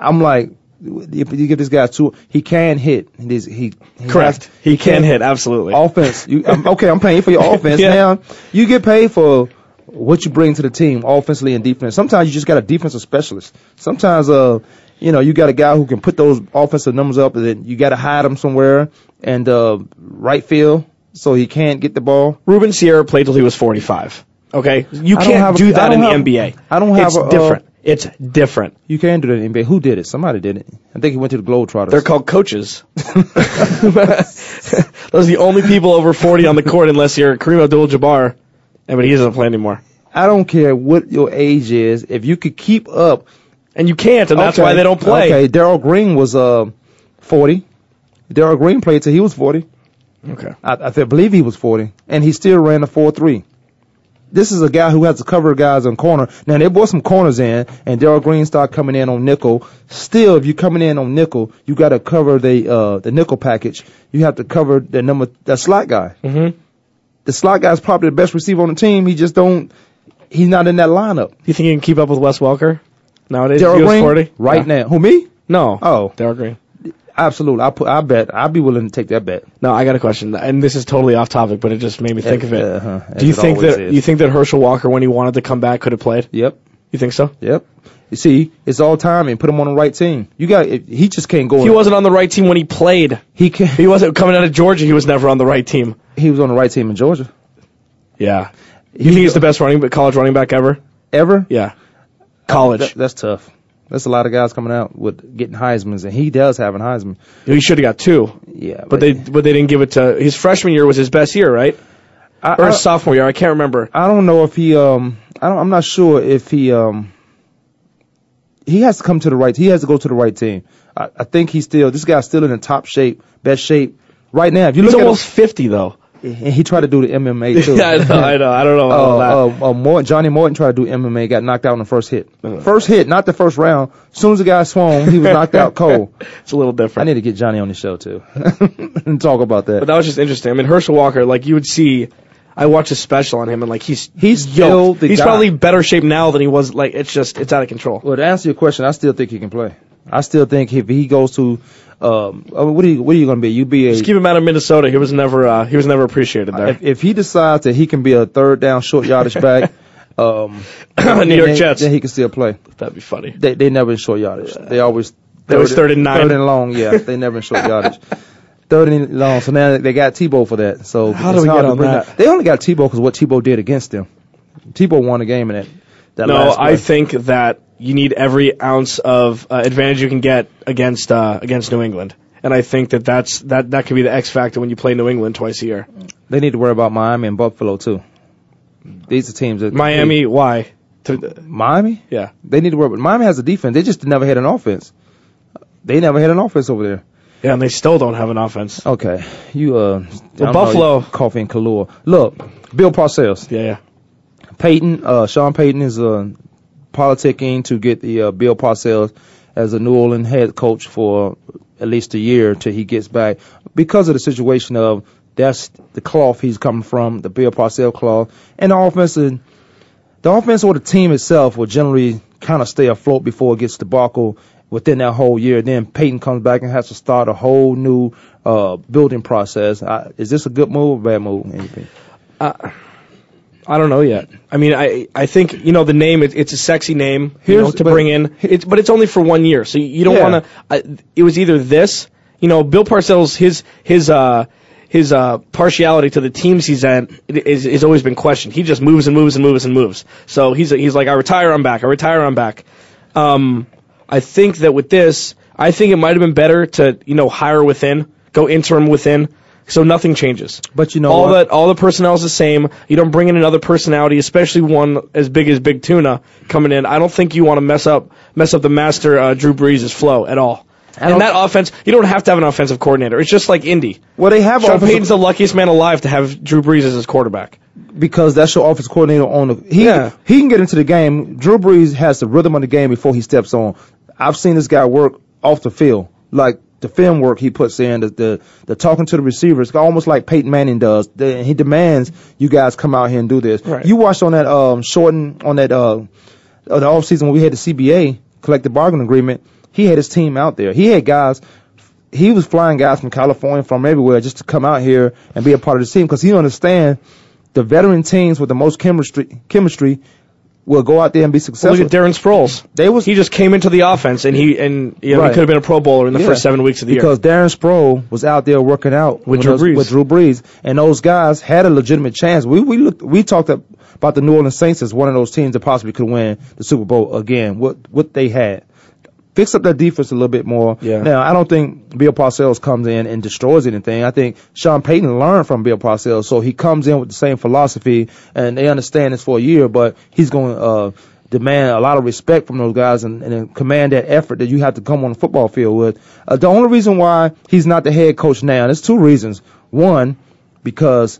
I'm like, you give this guy two, he can hit. He's, he, he Correct. has- He can hit absolutely. offense. You, I'm, okay, I'm paying for your offense Yeah. now. You get paid for what you bring to the team, offensively and defense. Sometimes you just got a defensive specialist. Sometimes, uh, you know, you got a guy who can put those offensive numbers up, and then you got to hide him somewhere and uh, right field so he can't get the ball. Ruben Sierra played till he was 45. Okay, you can't have a- do that in the have- NBA. I don't have It's a, uh, different. It's different. You can do that in the NBA. Who did it? Somebody did it. I think he went to the Globetrotters. They're called coaches. Those are the only people over 40 on the court unless you're Kareem Abdul-Jabbar. Yeah, but he doesn't play anymore. I don't care what your age is. If you could keep up, And you can't, and that's Okay, why they don't play. Okay, Darrell Green was uh 40. Darrell Green played till he was 40. Okay. I, I th- believe he was 40, and he still ran a 4-3. This is a guy who has to cover guys on corner. Now they brought some corners in, and Darrell Green started coming in on nickel. Still, if you're coming in on nickel, you got to cover the uh the nickel package. You have to cover the number that slot guy. Mm-hmm. The slot guy is probably the best receiver on the team. He just don't. He's not in that lineup. You think you can keep up with Wes Welker nowadays? Darrell Green, 40? right Yeah. now. Who me? No. Oh, Darrell Green. Absolutely. I put. I bet. I'd be willing to take that bet. No, I got a question, and this is totally off topic, but it just made me think of it. Uh-huh, Do you it think that is. you think that Herschel Walker, when he wanted to come back, could have played? Yep. You think so? Yep. You see, it's all timing. Put him on the right team. You got. He just can't go. He wasn't on the right team when he played. He can. He wasn't coming out of Georgia. He was never on the right team. He was on the right team in Georgia. Yeah. You think he's the best running, college running back ever? Ever? Yeah. College. That- that's tough. That's a lot of guys coming out with getting Heisman's, and he does have a Heisman. he should have got two, Yeah, but they but they didn't give it to his freshman year was his best year, right? I, Or I, sophomore year, I can't remember. I don't know if he. Um, I don't, I'm not sure if he. Um, he has to come to the right. He has to go to the right team. I, I think he's still. This guy's still in the top shape, best shape right now. If you He's look almost at fifty though. And he tried to do the MMA too. yeah, I know, I know. I don't know about all that. Uh, uh, uh, Morton, Johnnie Morton tried to do MMA, got knocked out in the first hit. First hit, not the first round. As soon as the guy swung, he was knocked out cold. it's a little different. I need to get Johnnie on the show too and talk about that. But that was just interesting. I mean, Herschel Walker, like you would see, I watched a special on him, and like he's He's still the he's guy. probably better shape now than he was. Like it's just it's out of control. Well, to answer your question, I still think he can play. I still think if he goes to, um, uh, what are you, what are you going to be? You be a. Just keep him out of Minnesota. He was never uh, he was never appreciated there. if, if he decides that he can be a third down short yardage back, um, New York then, Jets. then he can still play. That'd be funny. They they never in short yardage. They always They always third and nine. Third and long, yeah. they never in short yardage. Third and long. So now they got Tebow for that. So How do we get on that? They only got Tebow because what Tebow did against them. Tebow won the game in that. that no, I think that you need every ounce of uh, advantage you can get against uh, against New England. And I think that that's that that could be the X factor when you play New England twice a year. They need to worry about Miami and Buffalo too. These are teams that Miami, why? To, Miami, yeah, they need to worry. But Miami has a defense. They just never had an offense. They never had an offense over there. yeah, and they still don't have an offense. Okay, you uh, know, Buffalo- Coffee and Kalua. Look, Bill Parcells. Yeah, yeah. Peyton, uh, Sean Payton is uh, politicking to get the uh, Bill Parcells as a New Orleans head coach for at least a year till he gets back because of the situation of that's the cloth he's coming from, the Bill Parcells cloth, and the offense, and the offense or the team itself will generally kind of stay afloat before it gets debacle within that whole year. Then Peyton comes back and has to start a whole new uh, building process. Uh, is this a good move or bad move? Anything? Uh, I don't know yet. I mean, I I think you know the name. It, it's a sexy name you know, to bring in. It's but it's only for one year, so you, don't Yeah. want to. it was either this, you know, Bill Parcells his his uh his uh partiality to the teams he's at is is always been questioned. He just moves and moves and moves and moves. So he's he's like I retire, I'm back. I retire, I'm back. Um, I think that with this, I think it might have been better to you know hire within, go interim within. So nothing changes. But you know all what? that all the personnel is the same. You don't bring in another personality, especially one as big as Big Tuna coming in. I don't think you want to mess up mess up the master uh, Drew Brees' flow at all. And that offense, you don't have to have an offensive coordinator. It's just like Indy. Well, they have Sean Payton's the luckiest man alive to have Drew Brees as his quarterback. because that's your offensive coordinator on the he Yeah. he can get into the game. Drew Brees has the rhythm of the game before he steps on. I've seen this guy work off the field, like the film work he puts in, the the, the talking to the receivers, almost like Peyton Manning does. The, he demands you guys come out here and do this. Right. You watched on that um shorten on that uh, uh the off season when we had the CBA collective bargaining agreement. He had his team out there. He had guys he was flying guys from California, from everywhere, just to come out here and be a part of the team because he understand the veteran teams with the most chemistry chemistry will go out there and be successful. Look at Darren Sproles. They was He just came into the offense and he and you know, Right. he could have been a Pro Bowler in the Yeah. first seven weeks of the because year. Because Darren Sproles was out there working out With Drew those- Brees. with Drew Brees, and those guys had a legitimate chance. We we looked we talked about the New Orleans Saints as one of those teams that possibly could win the Super Bowl again. What what they had. Fix up that defense a little bit more. Yeah. Now I don't think Bill Parcells comes in and destroys anything. I think Sean Payton learned from Bill Parcells, so he comes in with the same philosophy, and they understand this for a year. But he's going to uh, demand a lot of respect from those guys and, and command that effort that you have to come on the football field with. Uh, the only reason why he's not the head coach now, there's two reasons. One, because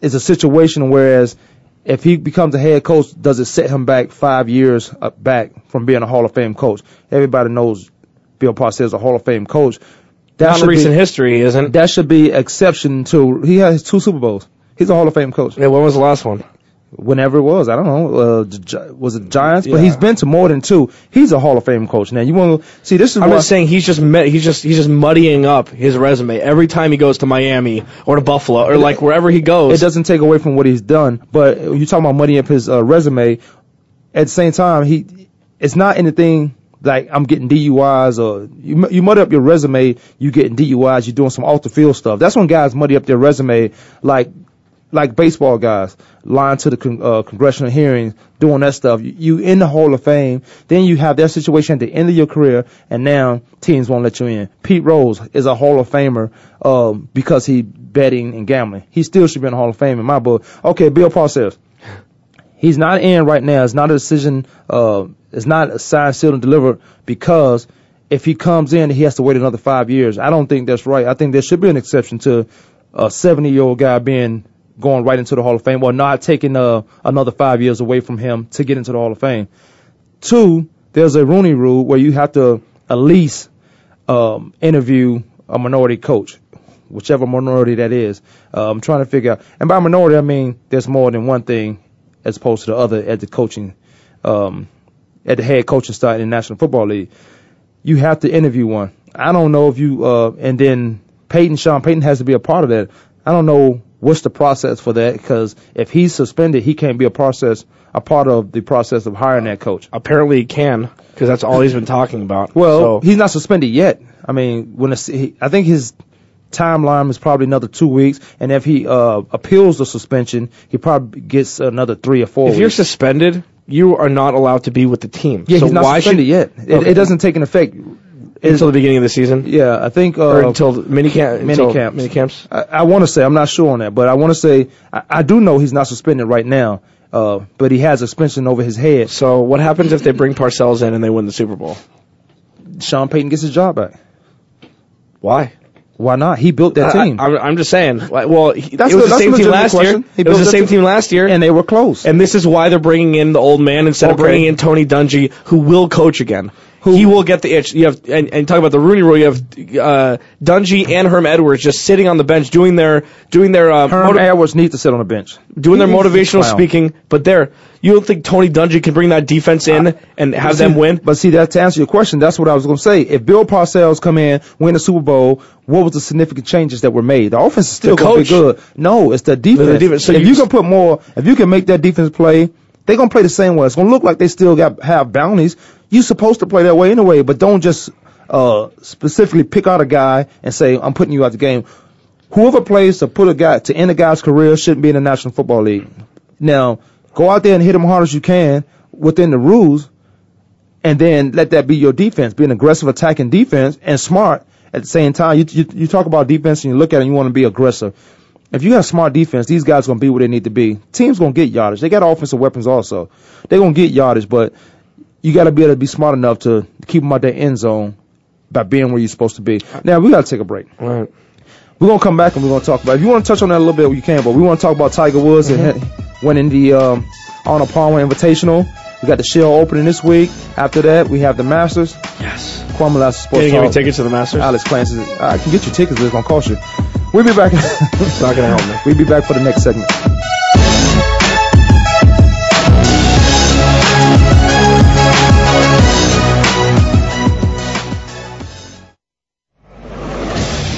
it's a situation whereas if he becomes a head coach, does it set him back five years uh, back from being a Hall of Fame coach? Everybody knows Bill Parcells is a Hall of Fame coach. That Not recent be, history, isn't? that should be exception to. He has two Super Bowls. He's a Hall of Fame coach. Yeah, when was the last one? Whenever it was, I don't know. Uh, was it Giants? But he's been to more than two. He's a Hall of Fame coach. Now you want to see this is I'm just saying he's just met, he's just he's just muddying up his resume every time he goes to Miami or to Buffalo or like wherever he goes. it doesn't take away from what he's done. But you talking about muddying up his uh, resume. At the same time, he it's not anything like I'm getting DUIs or you you muddy up your resume. You getting DUIs. You're doing some off the field stuff. That's when guys muddy up their resume like like baseball guys lying to the con- uh, congressional hearings, doing that stuff. You, you in the Hall of Fame, then you have that situation at the end of your career, and now teams won't let you in. Pete Rose is a Hall of Famer um, because he betting and gambling. He still should be in the Hall of Fame in my book. Okay, Bill Parcells. He's not in right now. It's not a decision. Uh, it's not a signed, sealed, and delivered because if he comes in, he has to wait another five years. I don't think that's right. I think there should be an exception to a 70 year old guy being going right into the Hall of Fame or not taking uh, another five years away from him to get into the Hall of Fame. Two, there's a Rooney rule where you have to at least um, interview a minority coach, whichever minority that is. Uh, I'm trying to figure out, and by minority I mean there's more than one thing as opposed to the other at the coaching, um, at the head coaching side in the National Football League. You have to interview one. I don't know if you, uh, and then Peyton, Sean Payton has to be a part of that. I don't know what's the process for that because if he's suspended, he can't be a process, a part of the process of hiring that coach. Apparently he can because that's all he's been talking about. Well, So- he's not suspended yet. I mean, when it's, he, I think his timeline is probably another two weeks, and if he uh, appeals the suspension, he probably gets another three or four. if you're suspended, you are not allowed to be with the team. Yeah, so he's not why suspended should, yet. It, Okay. it doesn't take an effect until the beginning of the season. Yeah, I think uh, or until mini camp, mini until camps. mini camps. I, I want to say I'm not sure on that, but I want to say I, I do know he's not suspended right now. Uh, but he has a suspension over his head. So what happens if they bring Parcells in and they win the Super Bowl? Sean Payton gets his job back. Why? Why not? He built that I- team. I, am I'm just saying. Like, well, he, That's it was good. the same team last year. He It was the same team- team last year, and they were close. And this is why they're bringing in the old man instead of bringing in Tony Dungy, who will coach again. He will get the itch. You have and, and talk about the Rooney Rule. You have uh, Dungy and Herm Edwards just sitting on the bench doing their doing their uh, Herm motiv- Edwards needs to sit on the bench. doing their He- a motivational speaking. But there, you don't think Tony Dungy can bring that defense in and have See, them win? But see, that to answer your question, that's what I was going to say. If Bill Parcells come in, win the Super Bowl, what was the significant changes that were made? The offense is still going to be good. No, it's the defense. The defense. So if you- you can put more, if you can make that defense play, they're going to play the same way. It's going to look like they still got have bounties. You're supposed to play that way anyway, but don't just uh, specifically pick out a guy and say, I'm putting you out of the game. Whoever plays to put a guy to end a guy's career shouldn't be in the National Football League. Now, go out there and hit him hard as you can within the rules, and then let that be your defense. Be an aggressive attacking defense and smart at the same time. You you, you talk about defense and you look at it and you want to be aggressive. If you have smart defense, these guys are going to be where they need to be. Teams going to get yardage. They got offensive weapons also. They're going to get yardage, but you got to be able to be smart enough to keep them out their end zone by being where you're supposed to be. Now, we got to take a break. All right. We're going to come back and we're going to talk about If you want to touch on that a little bit, you can, but we want to talk about Tiger Woods and winning the um, Arnold Palmer Invitational. We got the Shell opening this week. After that, we have the Masters. Yes. Kwamie Sports Can you give me tickets to the Masters? Alex Clancy. I can get you tickets, but it's going to cost you. We'll be back. It's not to help me. We'll be back for the next segment.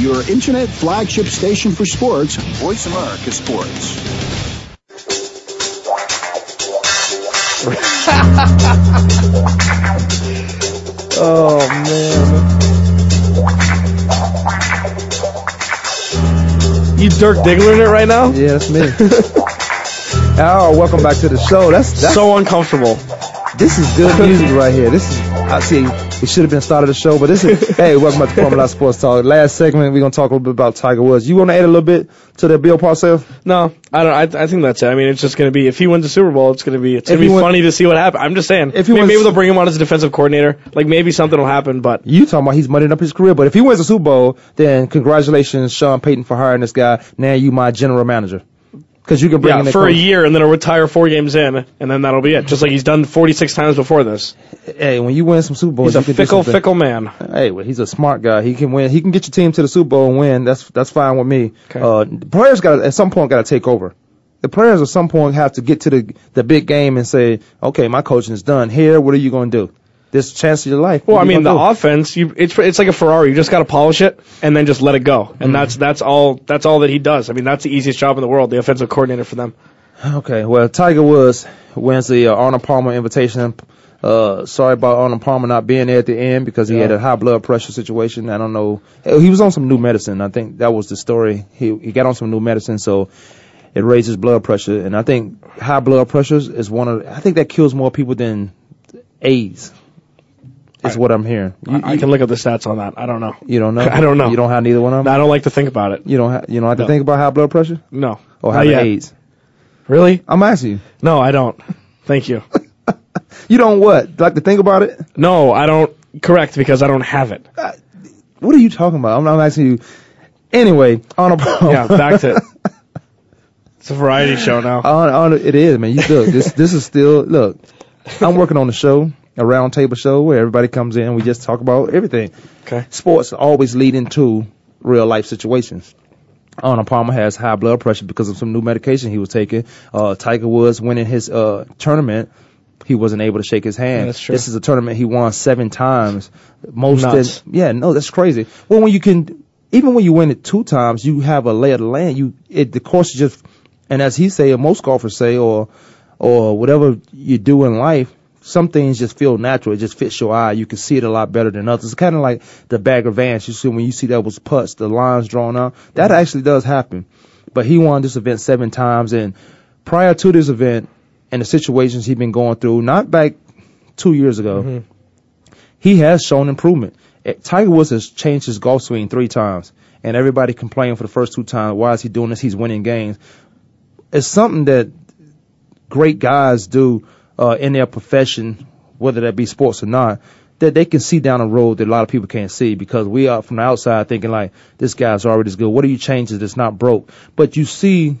Your internet flagship station for sports, Voice America Sports. Oh, man. You Dirk Diggler in it right now? Yeah, that's me. oh, welcome back to the show. That's, that's so uncomfortable. This is good music right here. This is, I see, it should have been started the show, but this is, hey, welcome back to Formula Sports Talk. Last segment, we're to talk a little bit about Tiger Woods. You want to add a little bit to the Bill Parcells? No, I don't. I, I think that's it. I mean, it's just to be if he wins the Super Bowl, it's to be it's If to be win- funny to see what happens. I'm just saying. If he maybe, wins- maybe they'll bring him on as a defensive coordinator. Like maybe something will happen. But You talking about he's muddying up his career, but if he wins the Super Bowl, then congratulations, Sean Payton, for hiring this guy. Now you my general manager. Because you can bring yeah, for a year and then he'll retire four games in, and then that'll be it. Just like he's done 46 times before this. Hey, when you win some Super Bowls, He's a you can do fickle, fickle man. Hey, well, he's a smart guy. He can win. He can get your team to the Super Bowl and win. That's that's fine with me. Uh, the players got at some point got to take over. The players at some point have to get to the the big game and say, okay, my coaching is done. Here, what are you going to do? This chance of your life. Well, I mean, the offense, you, it's it's like a Ferrari. You just got to polish it and then just let it go, Mm-hmm. and that's that's all that's all that he does. I mean, that's the easiest job in the world, the offensive coordinator for them. Okay, well, Tiger Woods wins the uh, Arnold Palmer invitation. Uh, sorry about Arnold Palmer not being there at the end because he had a high blood pressure situation. I don't know. He was on some new medicine. I think that was the story. He he got on some new medicine, so it raises blood pressure, and I think high blood pressure is one of. I think that kills more people than AIDS. Is what I'm hearing. You, I, I can look up the stats on that. I don't know. you don't know? I don't know. You don't have neither one of them. I don't like to think about it. You don't. Ha- you don't have to No. think about high blood pressure No. or Not having yet. AIDS. Really? I'm asking you. No, I don't. Thank you. You don't what? Like to think about it? No, I don't. Correct, because I don't have it. Uh, what are you talking about? I'm not asking you. Anyway, on a Yeah, back to. It's a variety show now. on, on it is, man. You look. This this is still look. I'm working on the show, a round table show where everybody comes in. We just talk about everything. Okay. Sports always lead into real life situations. Arnold Palmer has high blood pressure because of some new medication he was taking. Uh, Tiger Woods winning his uh, tournament, he wasn't able to shake his hand. Yeah, that's true. This is a tournament he won seven times. Most Nuts. yeah, no, that's crazy. Well, when you can, even when you win it two times, you have a lay of the land. You it the course is just, and as he say, or most golfers say, or or whatever you do in life, some things just feel natural. It just fits your eye. You can see it a lot better than others. It's kind of like the Bagger Vance. You see when you see that was putts, the lines drawn out. That actually does happen. But he won this event seven times, and prior to this event and the situations he'd been going through, not back two years ago, he has shown improvement. Eh, Tiger Woods has changed his golf swing three times, and everybody complained for the first two times. Why is he doing this? He's winning games. It's something that great guys do uh, in their profession, whether that be sports or not, that they can see down the road that a lot of people can't see because we are from the outside thinking like this guy's already as good. What are you changing that's not broke? But you see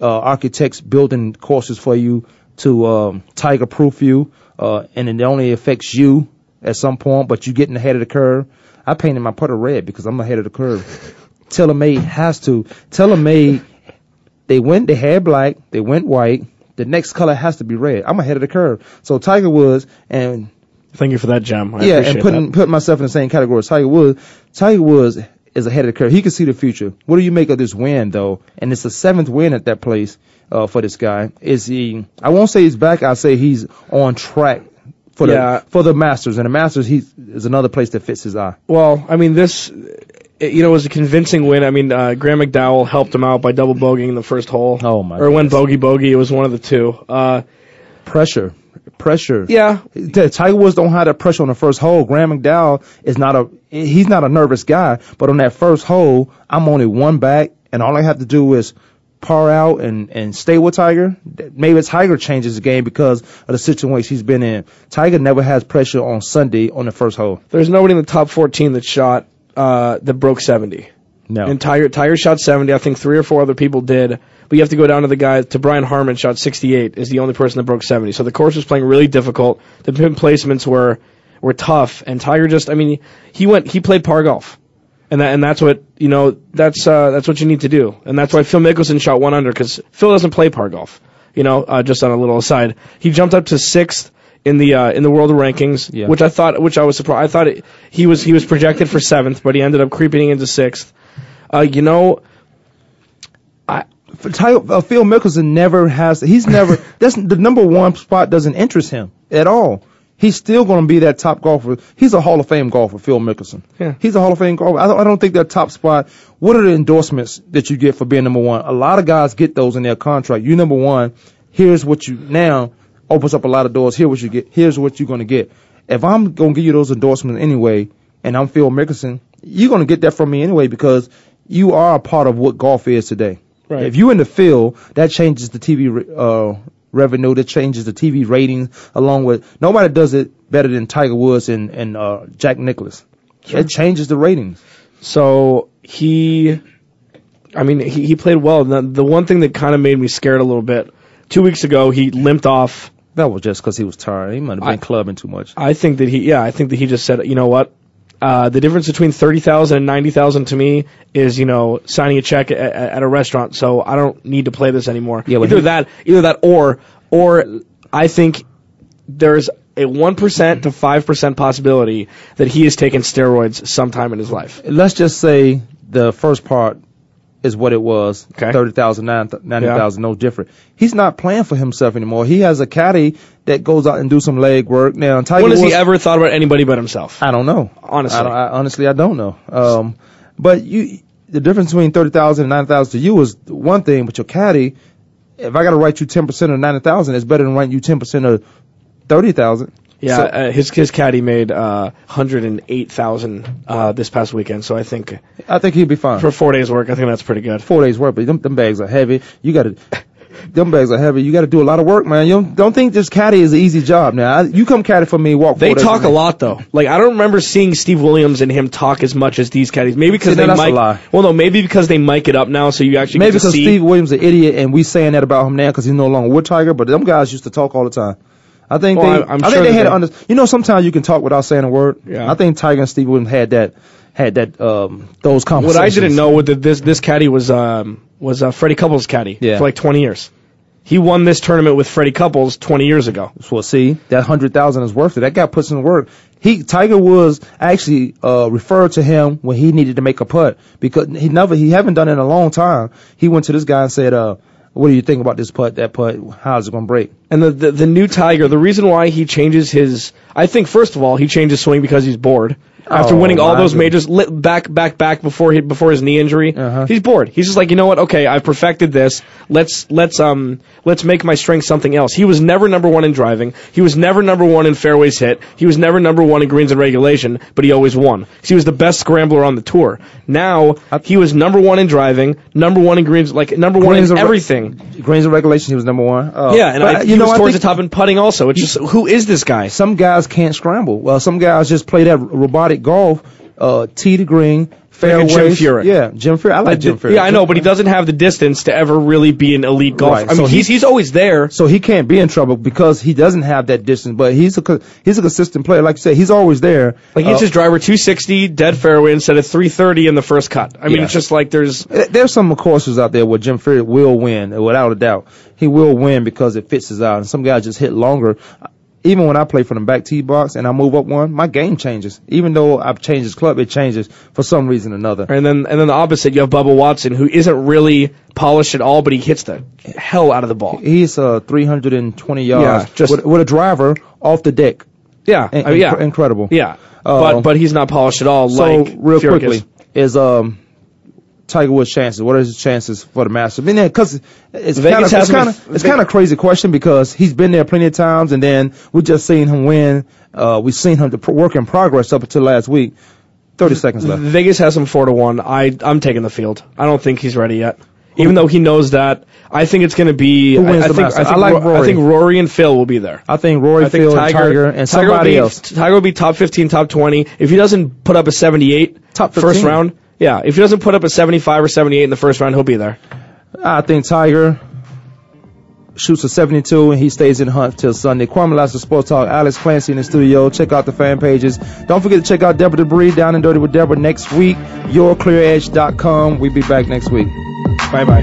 uh, architects building courses for you to um, tiger proof you, uh, and it only affects you at some point, but you're getting ahead of the curve. I painted my putter red because I'm ahead of the curve. TaylorMade has to. TaylorMade, they went, they had black, they went white. The next color has to be red. I'm ahead of the curve. So Tiger Woods and Thank you for that, Gem. I yeah, and putting that. putting myself in the same category as Tiger Woods. Tiger Woods is ahead of the curve. He can see the future. What do you make of this win though? And it's the seventh win at that place uh, for this guy. Is he? I won't say he's back. I'll say he's on track for the for the Masters. And the Masters, he is another place that fits his eye. Well, I mean, this, it, you know, was a convincing win. I mean, uh, Graeme McDowell helped him out by double bogeying in the first hole. Oh my! Or when bogey bogey, it was one of the two. Uh, pressure, pressure. Yeah. The Tiger Woods don't have that pressure on the first hole. Graeme McDowell is not a he's not a nervous guy, but on that first hole, I'm only one back, and all I have to do is par out and and stay with Tiger. Maybe Tiger changes the game because of the situation he's been in. Tiger never has pressure on Sunday on the first hole. there's nobody in the top 14 that shot, uh, that broke 70. No. And Tiger, Tiger shot 70. I think three or four other people did. But you have to go down to the guy, to Brian Harman, shot 68, is the only person that broke 70. So the course was playing really difficult. The pin placements were, were tough. And Tiger just, I mean, he went, he played par golf. And that, and that's what, you know, that's, uh, that's what you need to do. And that's why Phil Mickelson shot one under, cause Phil doesn't play par golf. You know, uh, just on a little aside. He jumped up to sixth in the, uh, in the world rankings, Yeah. which I thought, which I was surprised. I thought it, he was, he was projected for seventh, but he ended up creeping into sixth. Uh, you know, Tiger, uh, Phil Mickelson never has. He's never. that's the number one spot doesn't interest him at all. He's still going to be that top golfer. He's a Hall of Fame golfer, Phil Mickelson. Yeah. He's a Hall of Fame golfer. I don't, I don't think that top spot. What are the endorsements that you get for being number one? A lot of guys get those in their contract. You number one. Here's what you now opens up a lot of doors. Here's what you get. Here's what you're going to get. If I'm going to give you those endorsements anyway, and I'm Phil Mickelson, you're going to get that from me anyway because you are a part of what golf is today. Right. If you're in the field, that changes the TV uh, revenue. That changes the TV ratings. Along with nobody does it better than Tiger Woods and and uh, Jack Nicklaus. It changes the ratings. So he, I mean, he, he played well. The, the one thing that kind of made me scared a little bit, two weeks ago, he limped off. That was just because he was tired. He might have been I- clubbing too much. I think that he, yeah, I think that he just said, you know what? Uh, the difference between 30,000 and 90,000 to me is, you know, signing a check at, at a restaurant. So I don't need to play this anymore. Yeah, either he- that, either that or, or I think there's a 1% to 5% possibility that he has taken steroids sometime in his life. Let's just say the first part is what it was. Okay. 30,000, 90,000, no different. He's not playing for himself anymore. He has a caddy that goes out and do some leg work. Now, Tiger When has he ever thought about anybody but himself? I don't know. Honestly. I, don't, I honestly I don't know. Um, but you the difference between thirty thousand and ninety thousand to you is one thing, but your caddy, if I got to write you ten percent of ninety thousand, it's better than writing you ten percent of thirty thousand. Yeah, So- uh, his his caddy made uh, hundred and eight thousand uh, this past weekend. So I think I think he'd be fine for four days work, I think that's pretty good. four days work. But them, them bags are heavy. You got to. Them bags are heavy. You got to do a lot of work, man. You don't, don't think this caddy is an easy job. Now, I, you come caddy for me, walk. They talk a lot though. Like I don't remember seeing Steve Williams and him talk as much as these caddies. Maybe because they a mic. lie. Well, no, maybe because they mic it up now, so you actually Maybe because. Steve Williams is an idiot, and we saying that about him now because he's no longer with Tiger. But them guys used to talk all the time. I think Well, they. I- I'm I sure think they had they- under. You know, sometimes you can talk without saying a word. Yeah. I think Tiger and Steve Williams had that. Had that. Um. Those conversations. what. I didn't know was that this this caddy was um was uh, Freddie Couples' caddy Yeah. for like 20 years. He won this tournament with Freddie Couples 20 years ago. Well, see, that hundred thousand is worth it. That guy puts in the work. He Tiger Woods actually uh, referred to him when he needed to make a putt because he never he haven't done it in a long time. He went to this guy and said, uh, "What do you think about this putt? That putt? How's it gonna break?" And the, the the new Tiger, the reason why he changes his, I think first of all he changes swing because he's bored. After Oh, winning all those majors, back back back before he before his knee injury, Uh-huh. he's bored. He's just like, you know what? Okay, I've perfected this. Let's let's um let's make my strength something else. He was never number one in driving. He was never number one in fairways hit. He was never number one in greens and regulation, but he always won. He was the best scrambler on the tour. Now he was number one in driving, number one in greens, like number one Greens in and re- everything. Greens and regulation, he was number one. Uh, yeah, and but, I, you he know, was towards the top in putting also. It's just who is this guy? some guys can't scramble. Well, some guys just play that robotic golf, uh, tee to green, fairway. Jim Furyk. Yeah, Jim Furyk. I like Like, Jim Furyk. Yeah, I know, but he doesn't have the distance to ever really be an elite golfer. Right, I mean, so he's he's always there. So he can't be in trouble because he doesn't have that distance. But he's a he's a consistent player. Like you said, he's always there. Like he's Uh, his driver 260 dead fairway instead of 330 in the first cut. I mean, Yeah. it's just like there's There's some courses out there where Jim Furyk will win, without a doubt. He will win because it fits his out. And some guys just hit longer. Even when I play from the back tee box and I move up one, my game changes. Even though I've changed his club, it changes for some reason or another. and then and then the opposite. You have Bubba Watson who isn't really polished at all, but he hits the hell out of the ball. He's uh 320 yards Yeah, just- with, with a driver off the deck. Yeah, In- I mean, yeah, incre- incredible. yeah. Uh, but but he's not polished at all. So like real quickly is. is um Tiger Woods' chances? What are his chances for the Masters? I mean, because it's kind of it's kind of it's kind of crazy question because he's been there plenty of times, and then we just seen him win. Uh, we've seen him work in progress up until last week. Thirty seconds left. Vegas has him four to one. I I'm taking the field. I don't think he's ready yet. Even though he knows that, I think it's going to be. Who wins I, I the think, Masters? I think I like Ro- I Rory. think Rory and Phil will be there. I think Rory, I think Phil, Tiger, Tiger, and Tiger somebody be, else. Tiger will be top 15, top 20. If he doesn't put up a 78 Top first round, yeah. If he doesn't put up a 75 or 78 in the first round, he'll be there. I think Tiger shoots a 72 and he stays in the hunt till Sunday. Kwamie Lassiter Sports Talk. Alex Clancy in the studio. Check out the fan pages. Don't forget to check out Deborah Debris down and dirty with Deborah next week. YourClearEdge.com. We'll be back next week. Bye bye.